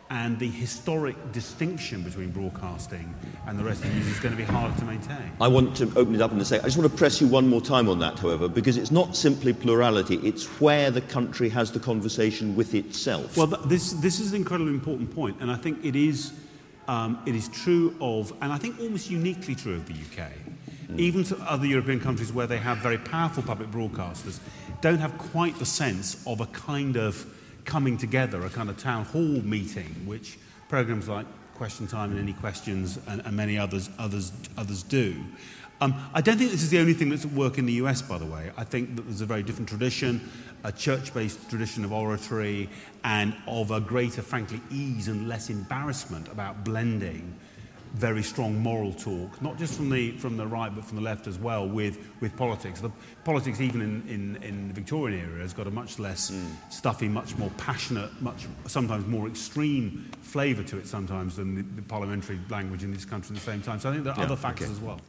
and the historic distinction between broadcasting and the rest of the news is going to be harder to maintain. I want to open it up and say, I just want to press you one more time on that, however, because it's not simply plurality, it's where the country has the conversation with itself. Well, this, this is an incredibly important point, and I think it is, um, it is true of, and I think almost uniquely true of the UK. Mm. Even to other European countries where they have very powerful public broadcasters, don't have quite the sense of a kind of coming together, a kind of town hall meeting, which programs like Question Time and Any Questions and, and many others, others, others do. Um, I don't think this is the only thing that's at work in the US, by the way. I think that there's a very different tradition, a church-based tradition of oratory and of a greater, frankly, ease and less embarrassment about blending very strong moral talk, not just from the, from the right but from the left as well, with, with politics. The politics, even in, in, in the Victorian era, has got a much less mm. stuffy, much more passionate, much sometimes more extreme flavour to it sometimes than the, the parliamentary language in this country at the same time. So I think there are yeah, other factors okay. as well.